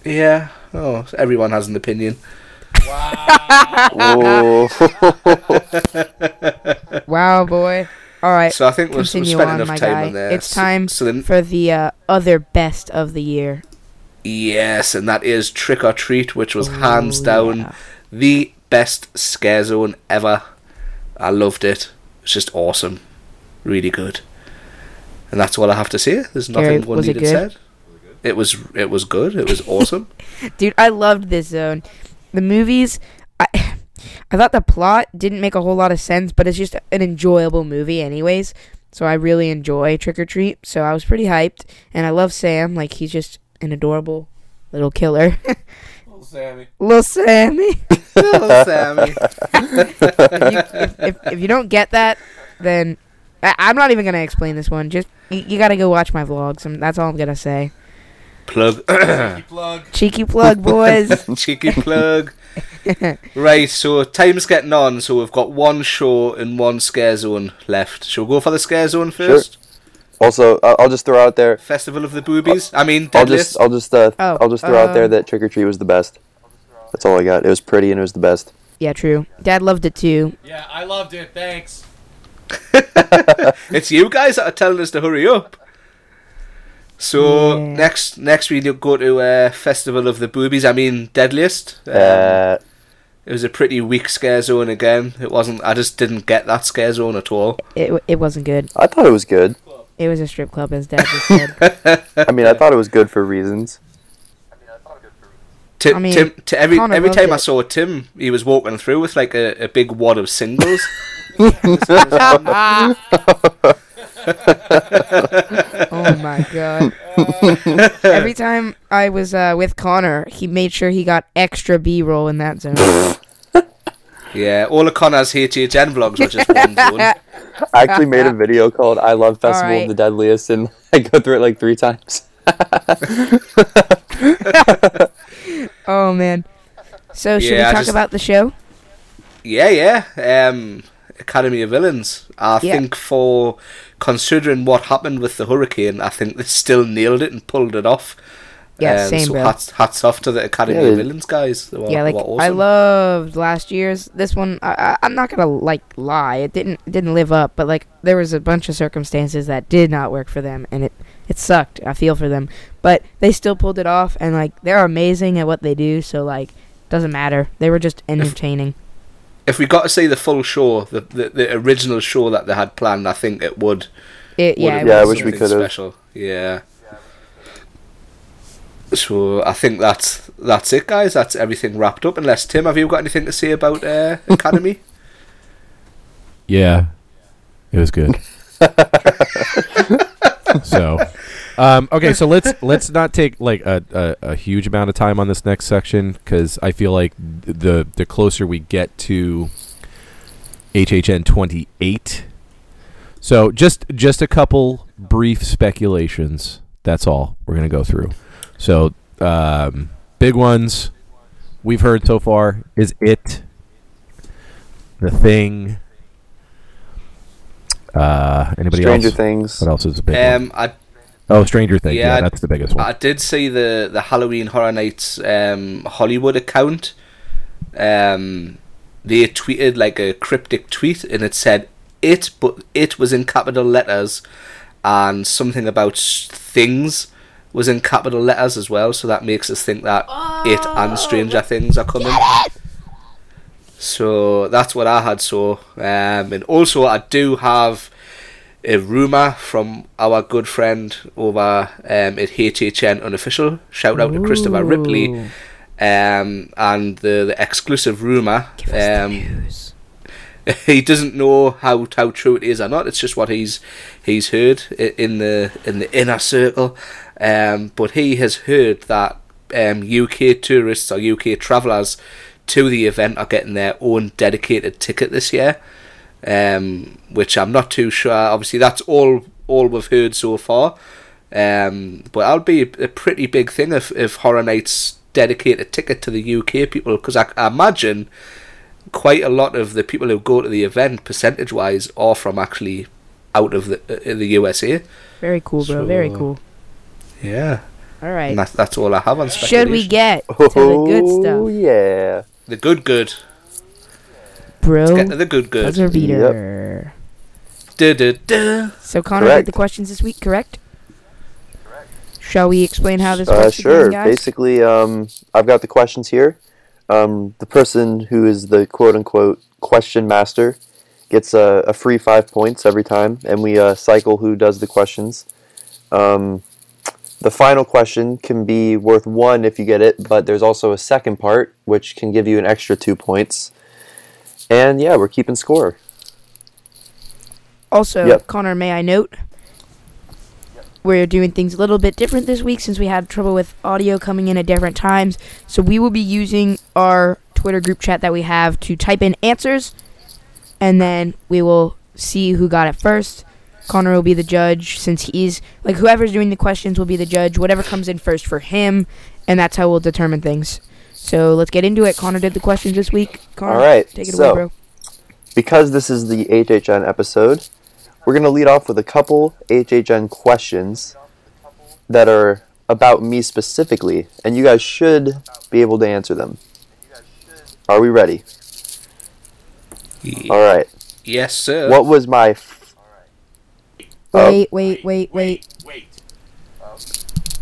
yeah. Oh, everyone has an opinion. Oh, Wow, boy. All right. So I think we've, spent on, enough time guy. on there. It's time So then, for the uh, other best of the year. yes, and that is Trick or Treat, which was hands Oh, down yeah. the best scare zone ever. I loved it. It's just awesome. really good. And that's all I have to say. There's nothing Gary, it needed good? said. It was it was good. It was awesome. Dude, I loved this zone. The movies, I, I thought the plot didn't make a whole lot of sense, but it's just an enjoyable movie, anyways. So I really enjoy Trick or Treat. So I was pretty hyped, and I love Sam. Like he's just an adorable little killer. Little Sammy. little Sammy. Little Sammy. if, you, if, if, if you don't get that, then I, I'm not even gonna explain this one. Just you, you gotta go watch my vlogs. And that's all I'm gonna say. Plug. Cheeky Plug. Cheeky plug, boys. Cheeky plug. right, so time's getting on, so we've got one show and one scare zone left. Shall we go for the scare zone first? Also, I'll I'll just throw out there. Festival of the Boobies. I mean, I'll Deadliest. just, I'll just, uh, Oh, I'll just throw out there uh, that Trick or Treat was the best. That's all I got. It was pretty and it was the best. yeah, true. Dad loved it too. Yeah, I loved it. Thanks. It's you guys that are telling us to hurry up. So Yeah. next, next we go to uh, Festival of the Boobies. I mean, Deadliest. Um, Uh, it was a pretty weak scare zone again. It wasn't. I just didn't get that scare zone at all. It it wasn't good. I thought it was good. It was a strip club, as Dad just said. I mean, I thought it was good for reasons. Tim, I mean, Tim, to every Connor every loved time I saw Tim, he was walking through with like a, a big wad of singles. oh my god. Every time I was uh, with Connor, he made sure he got extra B roll in that zone. yeah, all of Connor's HHN vlogs were just one zone. I actually made a video called "I Love Festival Alright. of the Deadliest" and I go through it like three times. oh man. So should Yeah, I we talk just- about the show? Yeah, yeah. Um, Academy of Villains. I Yeah. think for considering what happened with the hurricane, I think they still nailed it and pulled it off. Yeah, Um, same, so bro. hats, hats off to the Academy Yeah, of Villains guys. They were, yeah, they like were awesome. I loved last year's. This one, I, I, I'm not gonna like lie. It didn't didn't live up, but like there was a bunch of circumstances that did not work for them, and it it sucked. I feel for them, but they still pulled it off, and like they're amazing at what they do. So like doesn't matter. They were just entertaining. if we got to see the full show, the, the the original show that they had planned, I think it would. It, yeah, would it Yeah, I was wish we something could've. Special, yeah. So I think that's that's it, guys. That's everything wrapped up. Unless Tim, have you got anything to say about uh, Academy? Yeah, it was good. so, um, okay, so let's let's not take like a, a, a huge amount of time on this next section because I feel like the the closer we get to HHN twenty eight. So just just a couple brief speculations. That's all we're gonna go through. So um, big ones we've heard so far is it the thing. Uh, anybody Stranger else? Things. What else is a big one? um, I Oh, Stranger Things. Yeah, yeah, that's the biggest one. I did see the the Halloween Horror Nights um, Hollywood account. Um, they tweeted like a cryptic tweet, and it said "it," but it was in capital letters, and something about things was in capital letters as well. So that makes us think that it and Stranger Things are coming. So that's what I had. So, um, and also I do have a rumor from our good friend over um, at HHN Unofficial. Shout out to Christopher Ripley. Um, and the, the exclusive rumor. Give us the Um, he doesn't know how how true it is or not. It's just what he's he's heard in the in the inner circle. Um, but he has heard that um, UK tourists or UK travellers to the event are getting their own dedicated ticket this year. Um, which I'm not too sure. Obviously, that's all all we've heard so far. Um, but that'll be a pretty big thing if if Horror Nights dedicate a ticket to the UK people because I, I imagine quite a lot of the people who go to the event, percentage wise, are from actually out of the uh, the USA. Very cool, bro. Very cool. Yeah, All right. and that's that's all I have on speculation. Should we get to the good Oh stuff, yeah. the good good? Bro? Get to the good good. Buzzer beater. Duh, duh, duh. So Connor Correct. did the questions this week, correct? Correct. Shall we explain how this Uh, works? sure. Again, guys? Basically, um, I've got the questions here. Um, the person who is the quote unquote question master gets a, a free five points every time, and we uh, cycle who does the questions. Um, the final question can be worth one if you get it, but there's also a second part which can give you an extra two points. And yeah, we're keeping score. Also, Yep. Connor, may I note, we're doing things a little bit different this week since we had trouble with audio coming in at different times. So we will be using our Twitter group chat that we have to type in answers, and then we will see who got it first. Connor will be the judge since he's like whoever's doing the questions will be the judge. Whatever comes in first for him, and that's how we'll determine things. So let's get into it. Connor did the questions this week. Connor, All right, take it so- away, bro. Because this is the HHN episode, we're going to lead off with a couple HHN questions that are about me specifically, and you guys should be able to answer them. Are we ready? All right. Yes, sir. What was my f- Oh. Wait, wait, wait, wait.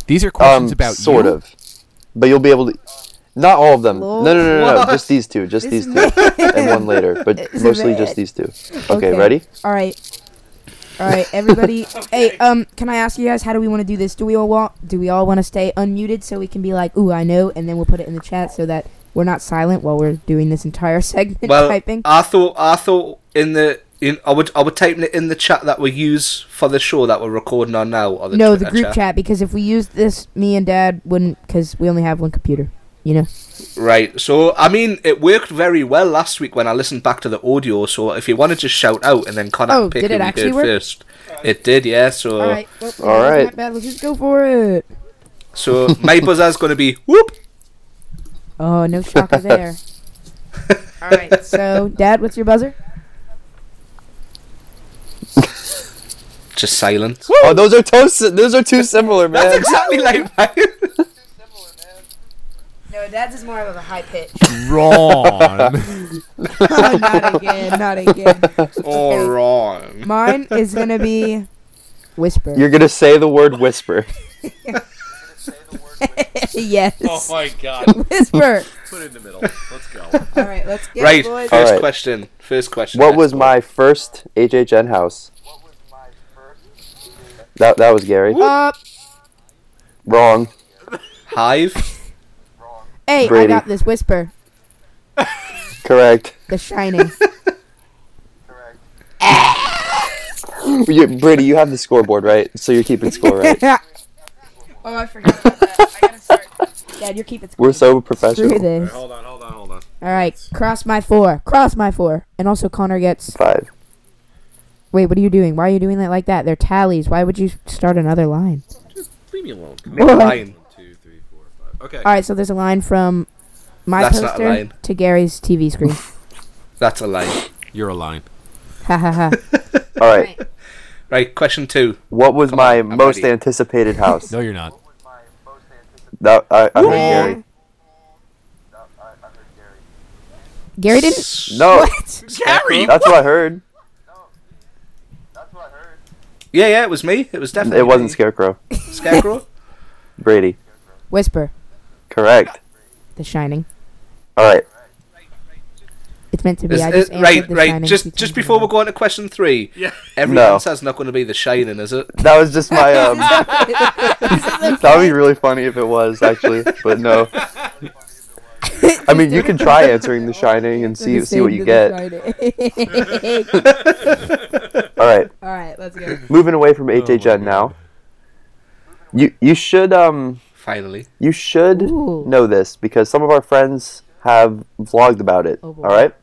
These are um questions about sort you? of, but you'll be able to. Not all of them. No, no, no, no, no. What? Just these two. Just these two, and one later. But This is mostly bad. just these two. Okay, Okay. ready? All right. All right, everybody. Hey, um, can I ask you guys how do we want to do this? Do we all want? Do we all want to stay unmuted so we can be like, "Ooh, I know," and then we'll put it in the chat so that we're not silent while we're doing this entire segment well, typing. I thought I thought in the in I would I would type it in the chat that we use for the show that we're recording on now or the no, the Twitter group chat. because if we use this, me and Dad wouldn't because we only have one computer. You know. Right. So I mean, it worked very well last week when I listened back to the audio. So if you want to just shout out and then Connor Oh, pick did who it we actually heard work? first, it did. Yeah. So all right. Well, All yeah, right. Not bad. Let's just go for it. so my buzzer's going to be whoop. Oh, no shocker there. all right. So, Dad, what's your buzzer? Just silence. Oh, those are toast. Those are too similar, man. That's exactly like mine. No, Dad's is more of a high pitch. Wrong. oh, not again, not again. Oh, All wrong. Mine is gonna be whisper. You're gonna say the word whisper. yes. Oh my god. Whisper. Put it in the middle. Let's go. All right, let's get Right. it, boys. First Alright. question. First question. What was go. my first HHN house? That that was Gary. Up. Wrong. hive? Hey, Brady. I got this. Whisper. Correct. The Shining. Correct. You, Brady, you have the scoreboard, right? So you're keeping score, right? oh, I forgot about that. I gotta start. Dad, you're keeping. Score. We're so Screw professional. this. Hold on, hold on, hold on. All right, cross my four. Cross my four. And also, Connor gets. Five. Wait, what are you doing? Why are you doing that like that? They're tallies. Why would you start another line? Just leave me alone. Make a line. One, two, three, four, five. Okay. All right, so there's a line from my That's not a poster line. to Gary's TV screen. That's a line. You're a line. ha ha ha. All right. Right. Question two. What was Come my I'm most ready. anticipated house? No, you're not. That I, heard Gary. No, I heard Gary. Gary didn't. No, What? Gary. that's what I heard. Yeah, yeah. It was me. It was definitely. It wasn't me. Scarecrow. Scarecrow. Brady. Whisper. Correct. The Shining. All right. It's meant to be. Is- I is- just answered right, The right. Shining Just, just before we go on to question three. Yeah. Every No. answer's not going to be The Shining, is it? That was just my um. that would be really funny if it was actually, but no. I mean, you can try answering The Shining and see see what you get. All right. All right, let's go. Moving away from HHN now. You you should um Finally. you should Ooh. know this because some of our friends have vlogged about it. Oh, all right.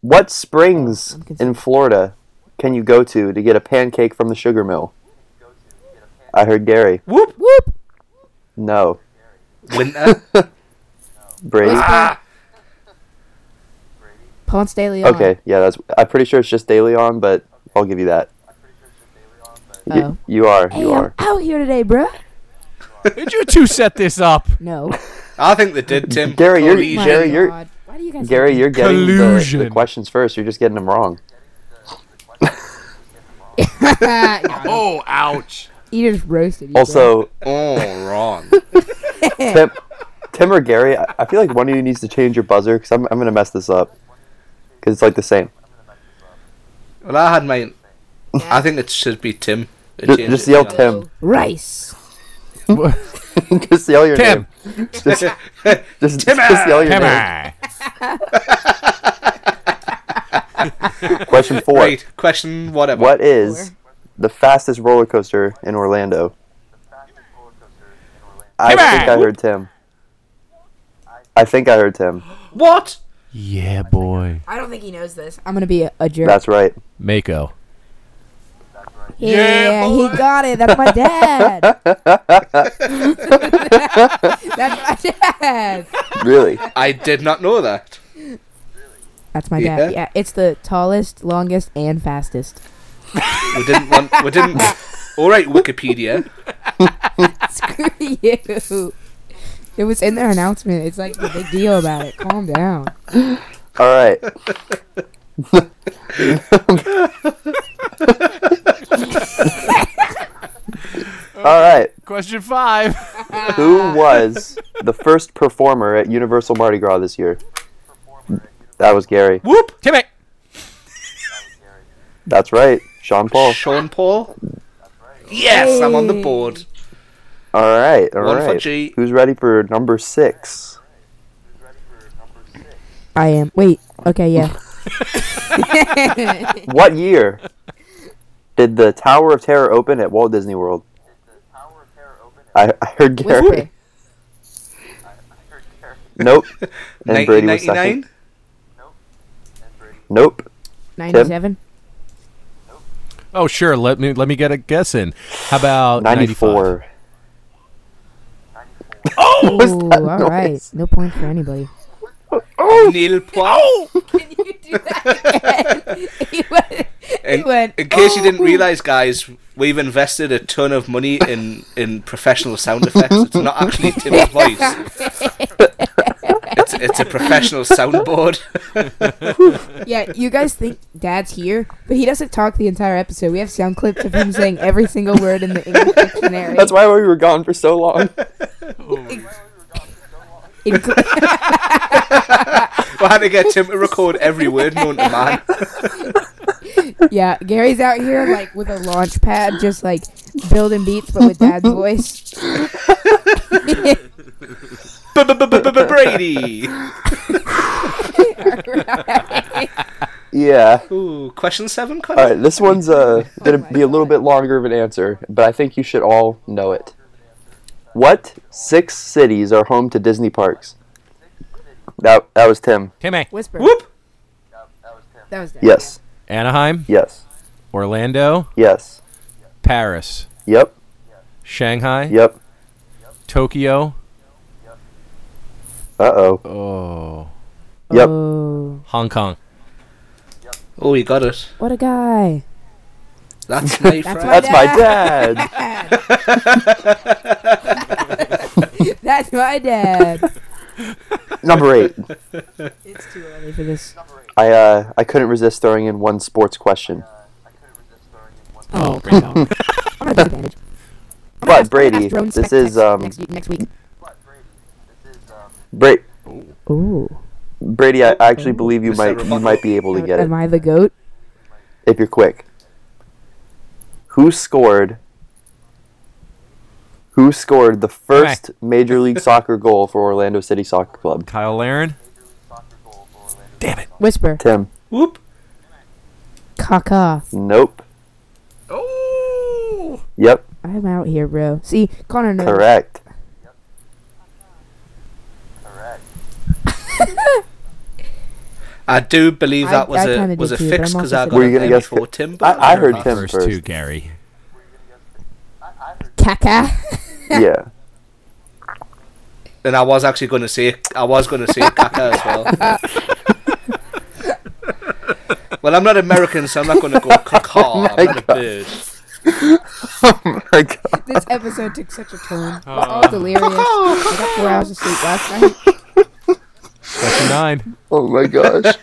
What springs in Florida can you go to to get a pancake from the sugar mill? I heard Gary. Whoop. Whoop. No. Winter. Uh, Brady. Whisper. Ah! Ponce de Leon. Okay, yeah, that's. I'm pretty sure it's just De Leon, but I'll give you that. Y- Oh. you are. Hey, You I'm are. out here today, bruh. Did you two set this up? No. I think they did, Tim. Gary, you're- Collusion. My you're- God. Why do you guys Gary, you're getting the, the questions first. You're just getting them wrong. Oh, ouch. you just roasted. You, bro. Also, Oh, wrong. Tim, Tim or Gary, I, I feel like one of you needs to change your buzzer because I'm, I'm gonna mess this up. Because it's like the same. Well, I had mine. I think it should be Tim. It Just, changed just yell Tim. Rice. Just yell your Tim. name. Just, just, just yell your name. Question four. Right, question whatever. What is the fastest roller coaster in Orlando? I think I heard Tim. I think I heard Tim. What? Yeah, boy. I don't think he knows this. I'm gonna be a, a jerk. That's right. Mako. Yeah, he got it. That's my dad. That's my dad. Really? I did not know that. That's my Yeah. dad. Yeah, it's the tallest, longest, and fastest. We didn't want. We didn't. All right, Wikipedia. Screw you. It was in their announcement. It's like the big deal about it. Calm down. All right. All right. Question five. Who was the first performer at Universal Mardi Gras this year? That was Gary. Whoop. Timmy. That's right. Sean Paul. Sean Paul. Yes, I'm on the board. All right. All One for. G. Who's ready for number six? I am. Wait. Okay. Yeah. What year did the Tower of Terror open at Walt Disney World? I, I heard Gary. Nope. And Brady was 1999. second. Nope. Ninety-seven. Nope. Oh, sure. Let me let me get a guess in. How about 95? 94. Ooh, was that all right. No point for anybody. Neil Poit. Can you do that again? he went. In, went, in case you didn't "Oh." realize, guys, we've invested a ton of money in in professional sound effects. It's not actually Tim's voice. It's it's a professional soundboard. Yeah, you guys think Dad's here, but he doesn't talk the entire episode. We have sound clips of him saying every single word in the English dictionary. That's why we were gone for so long. Oh Inclu- we had to get Tim to record every word known to man. yeah, Gary's out here like with a launch pad, just like building beats, but with Dad's voice. Brady. Yeah. Ooh, question seven, All Connor. This one's uh gonna be a little bit longer of an answer, but I think you should all know it. What six cities are home to Disney parks? That that was Tim. Timmy. Whisper. Whoop. That was Dad. Yes. Anaheim, Yes. Orlando, Yes. Paris, Yep. Shanghai, Yep. Tokyo. Uh oh. Oh, Yep. Oh, Hong Kong. Oh, you got it. what a guy. That's my That's friend. That's my dad. That's my dad. Number eight. It's too early for this. I uh I couldn't resist throwing in one sports question. Oh, great. I'm gonna take advantage. I'm gonna But ask- Brady, I'm gonna ask drone this specs is, next- um, next, next week. Bra- Ooh. Brady, I actually believe you might you might be able to get it Am I the goat? if you're quick. Who scored? Who scored the first Major League Soccer goal for Orlando City Soccer Club? Cyle Larin. Damn it. Whisper. Tim. Whoop. Kaka. Nope. Oh. Yep. I'm out here, bro. See, Connor knows. Correct. Correct. I do believe I- that was I a was a too, fix because I got Were it you gonna guess before fi- Tim. I, I I'm heard not. Tim First first. two, Gary. Kaka. Yeah. And I was actually going to say I was going to say Kaka as well. well, I'm not American, so I'm not going to go oh caca. I'm my not a God. bird. oh my god. this episode took such a turn. We're all delirious. I got four hours of sleep last night. Question nine. Oh my gosh.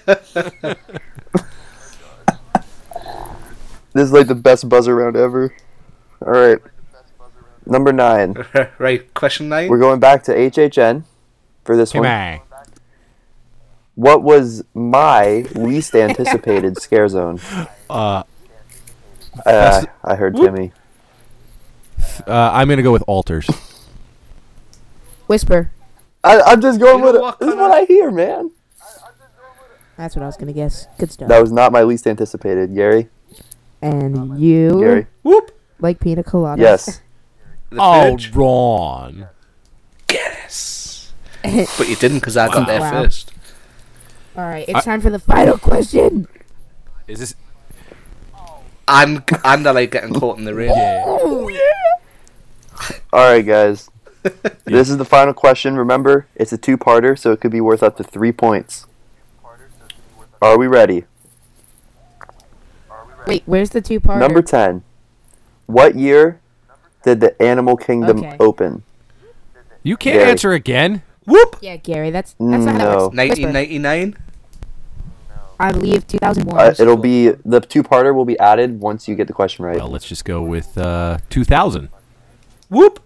this is like the best buzzer round ever. All right. Number nine. right, question nine. We're going back to HHN for this one. Timmy. What was my least anticipated scare zone? Uh, Uh, I heard Timmy. uh, I'm gonna go with altars. Whisper. I, I'm just going You with it. This is what I hear, man. That's what I was gonna guess. Good stuff. That was not my least anticipated. Gary? and you Gary? Whoop. like pina colada. Yes. The Oh, purge. Ron. Yes. but you didn't because I got there Wow. first. All right, it's time for the final question. Is this? I'm I'm like getting caught in the rain. Yeah. Oh, yeah. All right, guys. this is the final question. Remember, it's a two-parter, so it could be worth up to three points. Are we ready? Wait, where's the two part? Number 10. What year did the Animal Kingdom Okay. open? You can't Gary. answer again. Whoop. Yeah, Gary, that's that's not how that No. works. Whisper. 1999. I believe 2001. Uh, it'll be the two-parter will be added once you get the question right. Well, let's just go with uh, 2000. Whoop.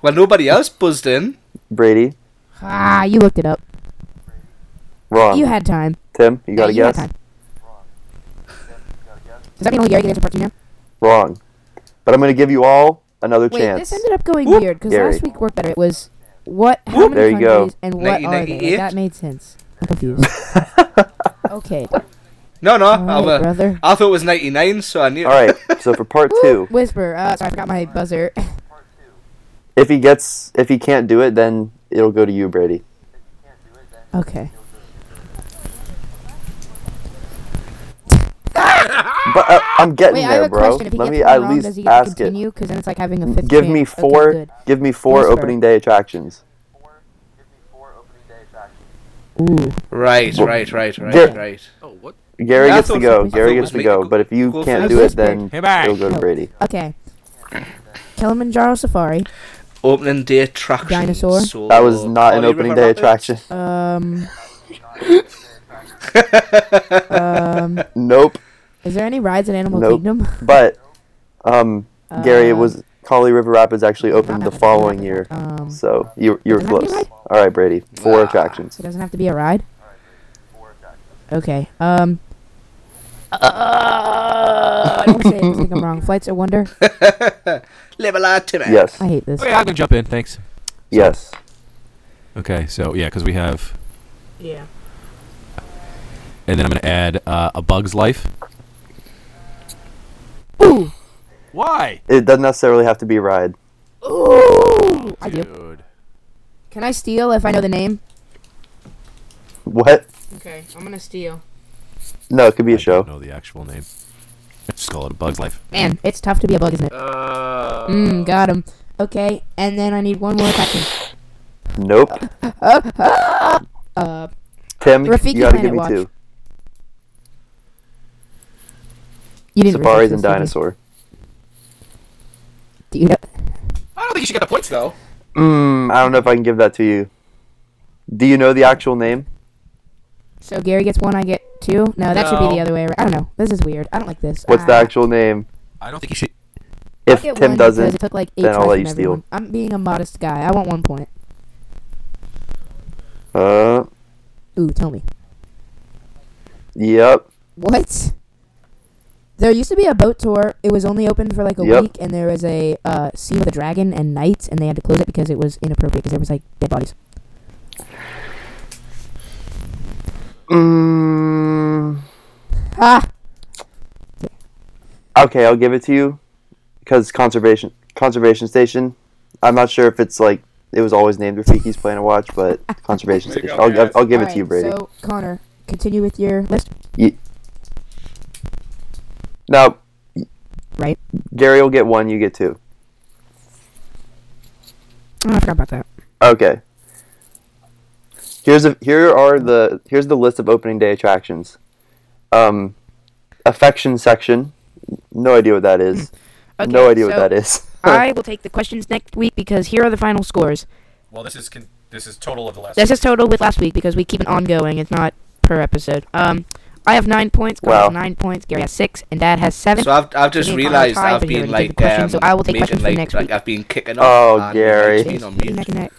well, nobody else buzzed in. Brady, ah, you looked it up. Wrong. You had time. Tim, you got a Yeah, you had guess? time. Does that mean only Gary can answer part two now? Wrong. But I'm going to give you all another Wait, chance. this ended up going Whoop. weird because Gary. last week worked better. It was what? How Whoop. many There you go. and what are they? 1998? Like, that made sense. I'm confused. okay, No, no. all I, right, wa- brother. I thought it was 99, so I knew. all right. So for part 2, Whisper. Uh, sorry, I forgot my buzzer. if he gets if he can't do it, then it'll go to you, Brady. okay. But uh, I'm getting Wait, there, bro. question. If he Let me one at wrong, does least he get to ask it. Because then it's like having a fifth Give chance. me four. good. give me four Whisper. opening day attractions. Ooh. Right, right, right, right, Gar- right. Oh, what? Gary Yeah, gets to go. Gary gets to go. But if you go can't do it, then Hey, bye. it'll go to. Brady. Okay. Kilimanjaro Safari. Opening day attraction. Dinosaur? So That was not an opening day attraction. Um. um. Nope. Is there any rides at Animal Nope. Kingdom? But um, Gary, it Uh, was Kali River Rapids actually opened the following year, Um. so you you were Doesn't have to be close. All right, Brady. Four Ah. attractions. So it doesn't have to be a ride. Okay. Um. Uh, I don't say it 'cause I think I'm wrong. Flights of Wonder. Live a lot, Timmy. Yes. I hate this. Okay, I'm gonna jump in. Thanks. Yes. Okay, so yeah, because we have, Yeah. and then I'm gonna add uh, a Bug's Life. Ooh. Why? It doesn't necessarily have to be a ride. Ooh. I do. Dude. Can I steal if I know the name? What? Okay, I'm gonna steal. No, it could be I a show. don't know the actual name. Just call it a Bug's Life. Man, it's tough to be a bug, isn't it? Uh, Mmm, got him. Okay, and then I need one more attraction. Nope. Uh, Tim, Rafiki you gotta Planet give me Watch. two. You didn't Safaris research and this, did you? Dinosaur. Do you know? I don't think you should get the points though. Mm, I don't know if I can give that to you. Do you know the actual name? So Gary gets one, I get two. No, that should be No. the other way around. I don't know. This is weird. I don't like this. What's the Ah. actual name? I don't think you should. If Tim doesn't, it took like eight then I'll tries let from you steal. everyone. I'm being a modest guy. I want one point. uh, Ooh, tell me. yep. What? There used to be a boat tour. It was only open for like a Yep. week, and there was a uh, scene with a dragon and knights, and they had to close it because it was inappropriate because there was like dead bodies. Mm, Ah, okay, I'll give it to you because conservation conservation station. I'm not sure if it's like it was always named Rafiki's Planet Watch, but conservation station. I'll, I'll, guys. I'll give it Alright, to you, Brady. So Connor, continue with your list. Now, Right. Gary will get one. You get two. Oh, I forgot about that. Okay. Here's a here are the here's the list of opening day attractions. Um, affection section. No idea what that is. no Okay, idea what that is. I will take the questions next week because here are the final scores. Well, this is con- this is total of the last. This is total with last week because we keep it ongoing. It's not per episode. Um, I have nine points. Connor Wow. has nine points. Gary has six, and Dad has seven. So I've, I've just Me and Connor realised tied, I've been like the um, so I will take making questions like, next like week. I've been kicking Oh, off. and Gary. it's been on mute. Neck and neck.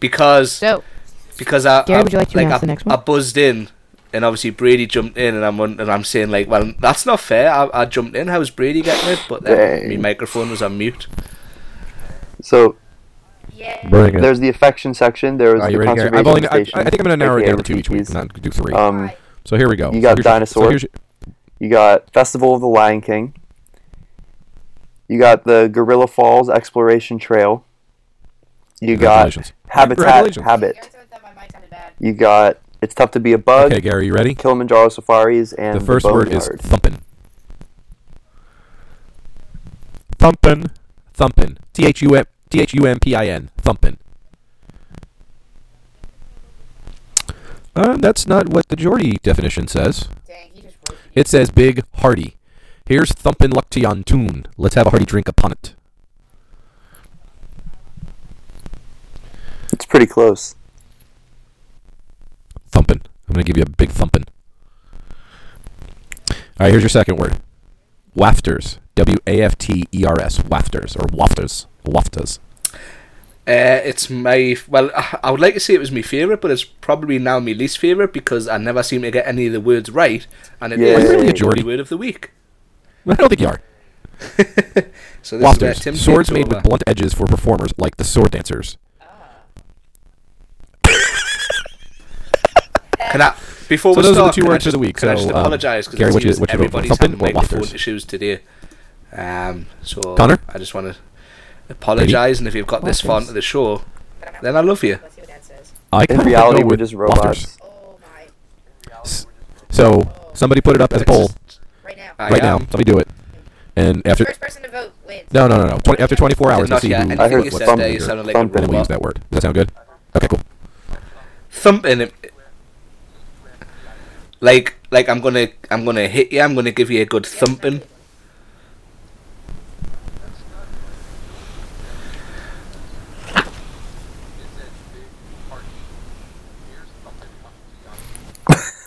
because So, because I, Gary, I would you like to like I, the next I buzzed in, and obviously Brady jumped in, and I'm un- and I'm saying like, well, that's not fair. I, I jumped in. How's Brady getting it? But then Dang. my microphone was on mute. So Bring it. there's the affection section. There was Are you the ready, Gary? conservation I've only, I, I station. think I'm going to narrow it aka down to two each week. TPs. Not do three. Um, so here we go. you So got here's your- Dinosaur. so here's your- you got Festival of the Lion King. You got the Gorilla Falls Exploration Trail. You got Congratulations. Habitat Congratulations. Habit. You got It's Tough to Be a Bug, Okay, Gary, you ready? Kilimanjaro Safaris, and the first word is Boneyard. thumpin. Thumpin. Thumpin. T H U M T H U M P I N. Thumpin. Um, that's not what the Geordie definition says. It says big, hearty. Here's thumpin' luck to yon tune. Let's have a hearty drink upon it. It's pretty close. Thumpin'. I'm going to give you a big thumpin'. All right, here's your second word. Wafters. W A F T E R S. Wafters or wafters. Wafters. Uh, it's my well. I would like to say it was my favorite, but it's probably now my least favorite because I never seem to get any of the words right, and it is Yeah. Really, the Geordie? word of the week. I don't think you are. So this is Wafters. Tim Swords made over. with blunt edges for performers like the sword dancers. Can I, before So we those are the two words for just, the week. Can I just um, apologise because Gary, what you- what you vote everybody's Thumping having or microphone wafters? issues today. Um, so Connor? I just want to apologise, and if you've got this far into the show, then I love you. I In kinda reality, we're just wafters. robots. So somebody put it up as a poll Right now. I right now. Somebody do it. And after First person to vote wins. no no no no 20, after 24 hours, Not let's see yet. who, I heard you what- said thumping there, you sounded like thumping. a then we use that word. Does that sound good? Okay, cool. thumping it like like I'm gonna I'm gonna hit you I'm gonna give you a good thumping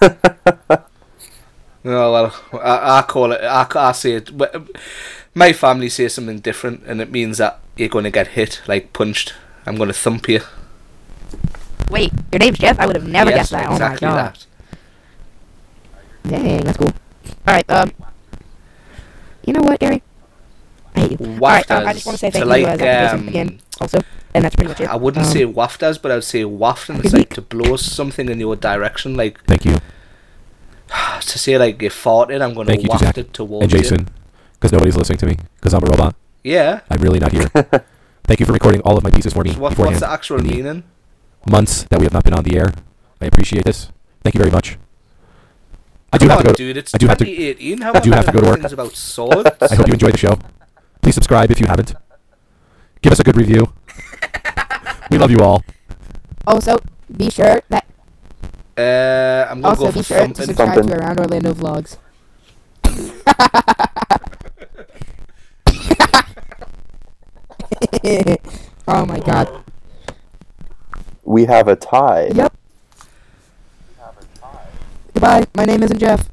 No, well, I, I call it. I, I say it. My family says something different, and it means that you're going to get hit, like punched. I'm going to thump you. Wait, your name's Jeff? I would have never yes, guessed that. exactly oh my god. that. Dang, that's cool. Alright, um. You know what, Gary? I hate you. Alright, um, I just want to say thank to you like, as um, again, also. And that's pretty much it. I wouldn't Um, say as, but I would say wafting. It's good like to blow something in your direction, like Thank you. to say like you farted. I'm going to Thank you to waft Zach it towards and Jason, because nobody's listening to me, because I'm a robot. Yeah. I'm really not here. Thank you for recording all of my pieces for me So what, what's the actual the meaning? Months that we have not been on the air. I appreciate this. Thank you very much. I do Come have to go. To, dude. It's I do have to- 2018. How I do have to go to work. Things about swords. I hope you enjoyed the show. Please subscribe if you haven't. Give us a good review. We love you all. Also, be sure that. Uh, I'm going to Also, go be for sure to thumping. subscribe Thumping. to Around Orlando Vlogs. oh my god. We have a tie. Yep. Goodbye. My name isn't Jeff.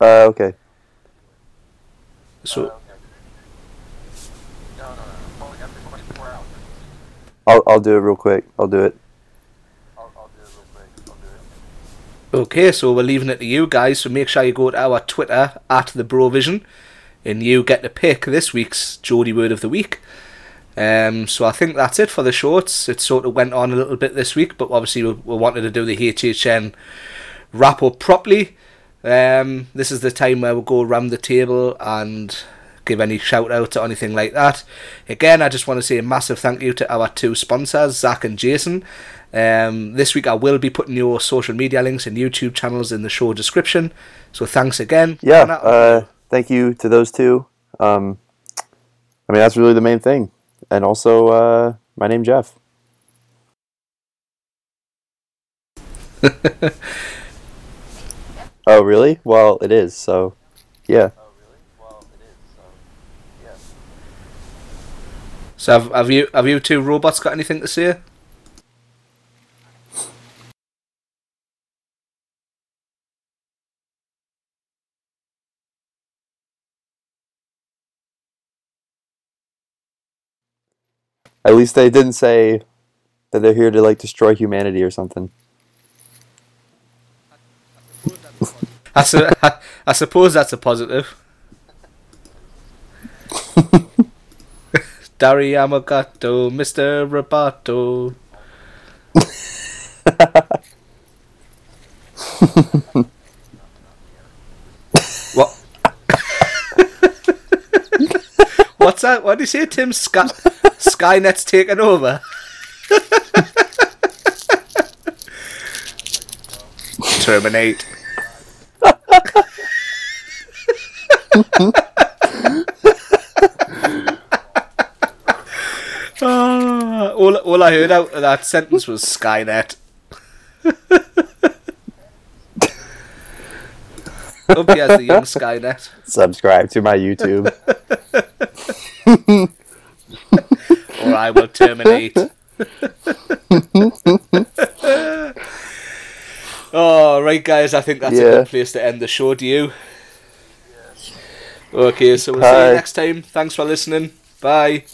Uh, okay. So I'll I'll do it real quick. I'll do it. Okay, so we're leaving it to you guys. So make sure you go to our Twitter at the Brovision, and you get to pick this week's Geordie Word of the Week. Um, so I think that's it for the shorts. It sort of went on a little bit this week, but obviously we, we wanted to do the HHN wrap up properly. Um, this is the time where we'll go around the table and give any shout outs or anything like that. Again, I just want to say a massive thank you to our two sponsors, Zach and Jason. Um, this week I will be putting your social media links and YouTube channels in the show description. So thanks again. Yeah. Uh, thank you to those two. Um, I mean that's really the main thing. And also, uh, my name Jeff. oh really? Well, it is. So, yeah. So have, have you have you two robots got anything to say? At least they didn't say that they're here to like destroy humanity or something. I, su- I suppose that's a positive. Dari Yamagato, Mr. Roboto. what? What's that? What did you say, Tim? Sky- Skynet's taken over. Terminate. Ah, all, all I heard out of that sentence was Skynet. Hope he has the young Skynet. Subscribe to my YouTube. Or I will terminate. oh, right, guys. I think that's a good place to end the show. Do you? Okay, so we'll see you next time. Thanks for listening. Bye.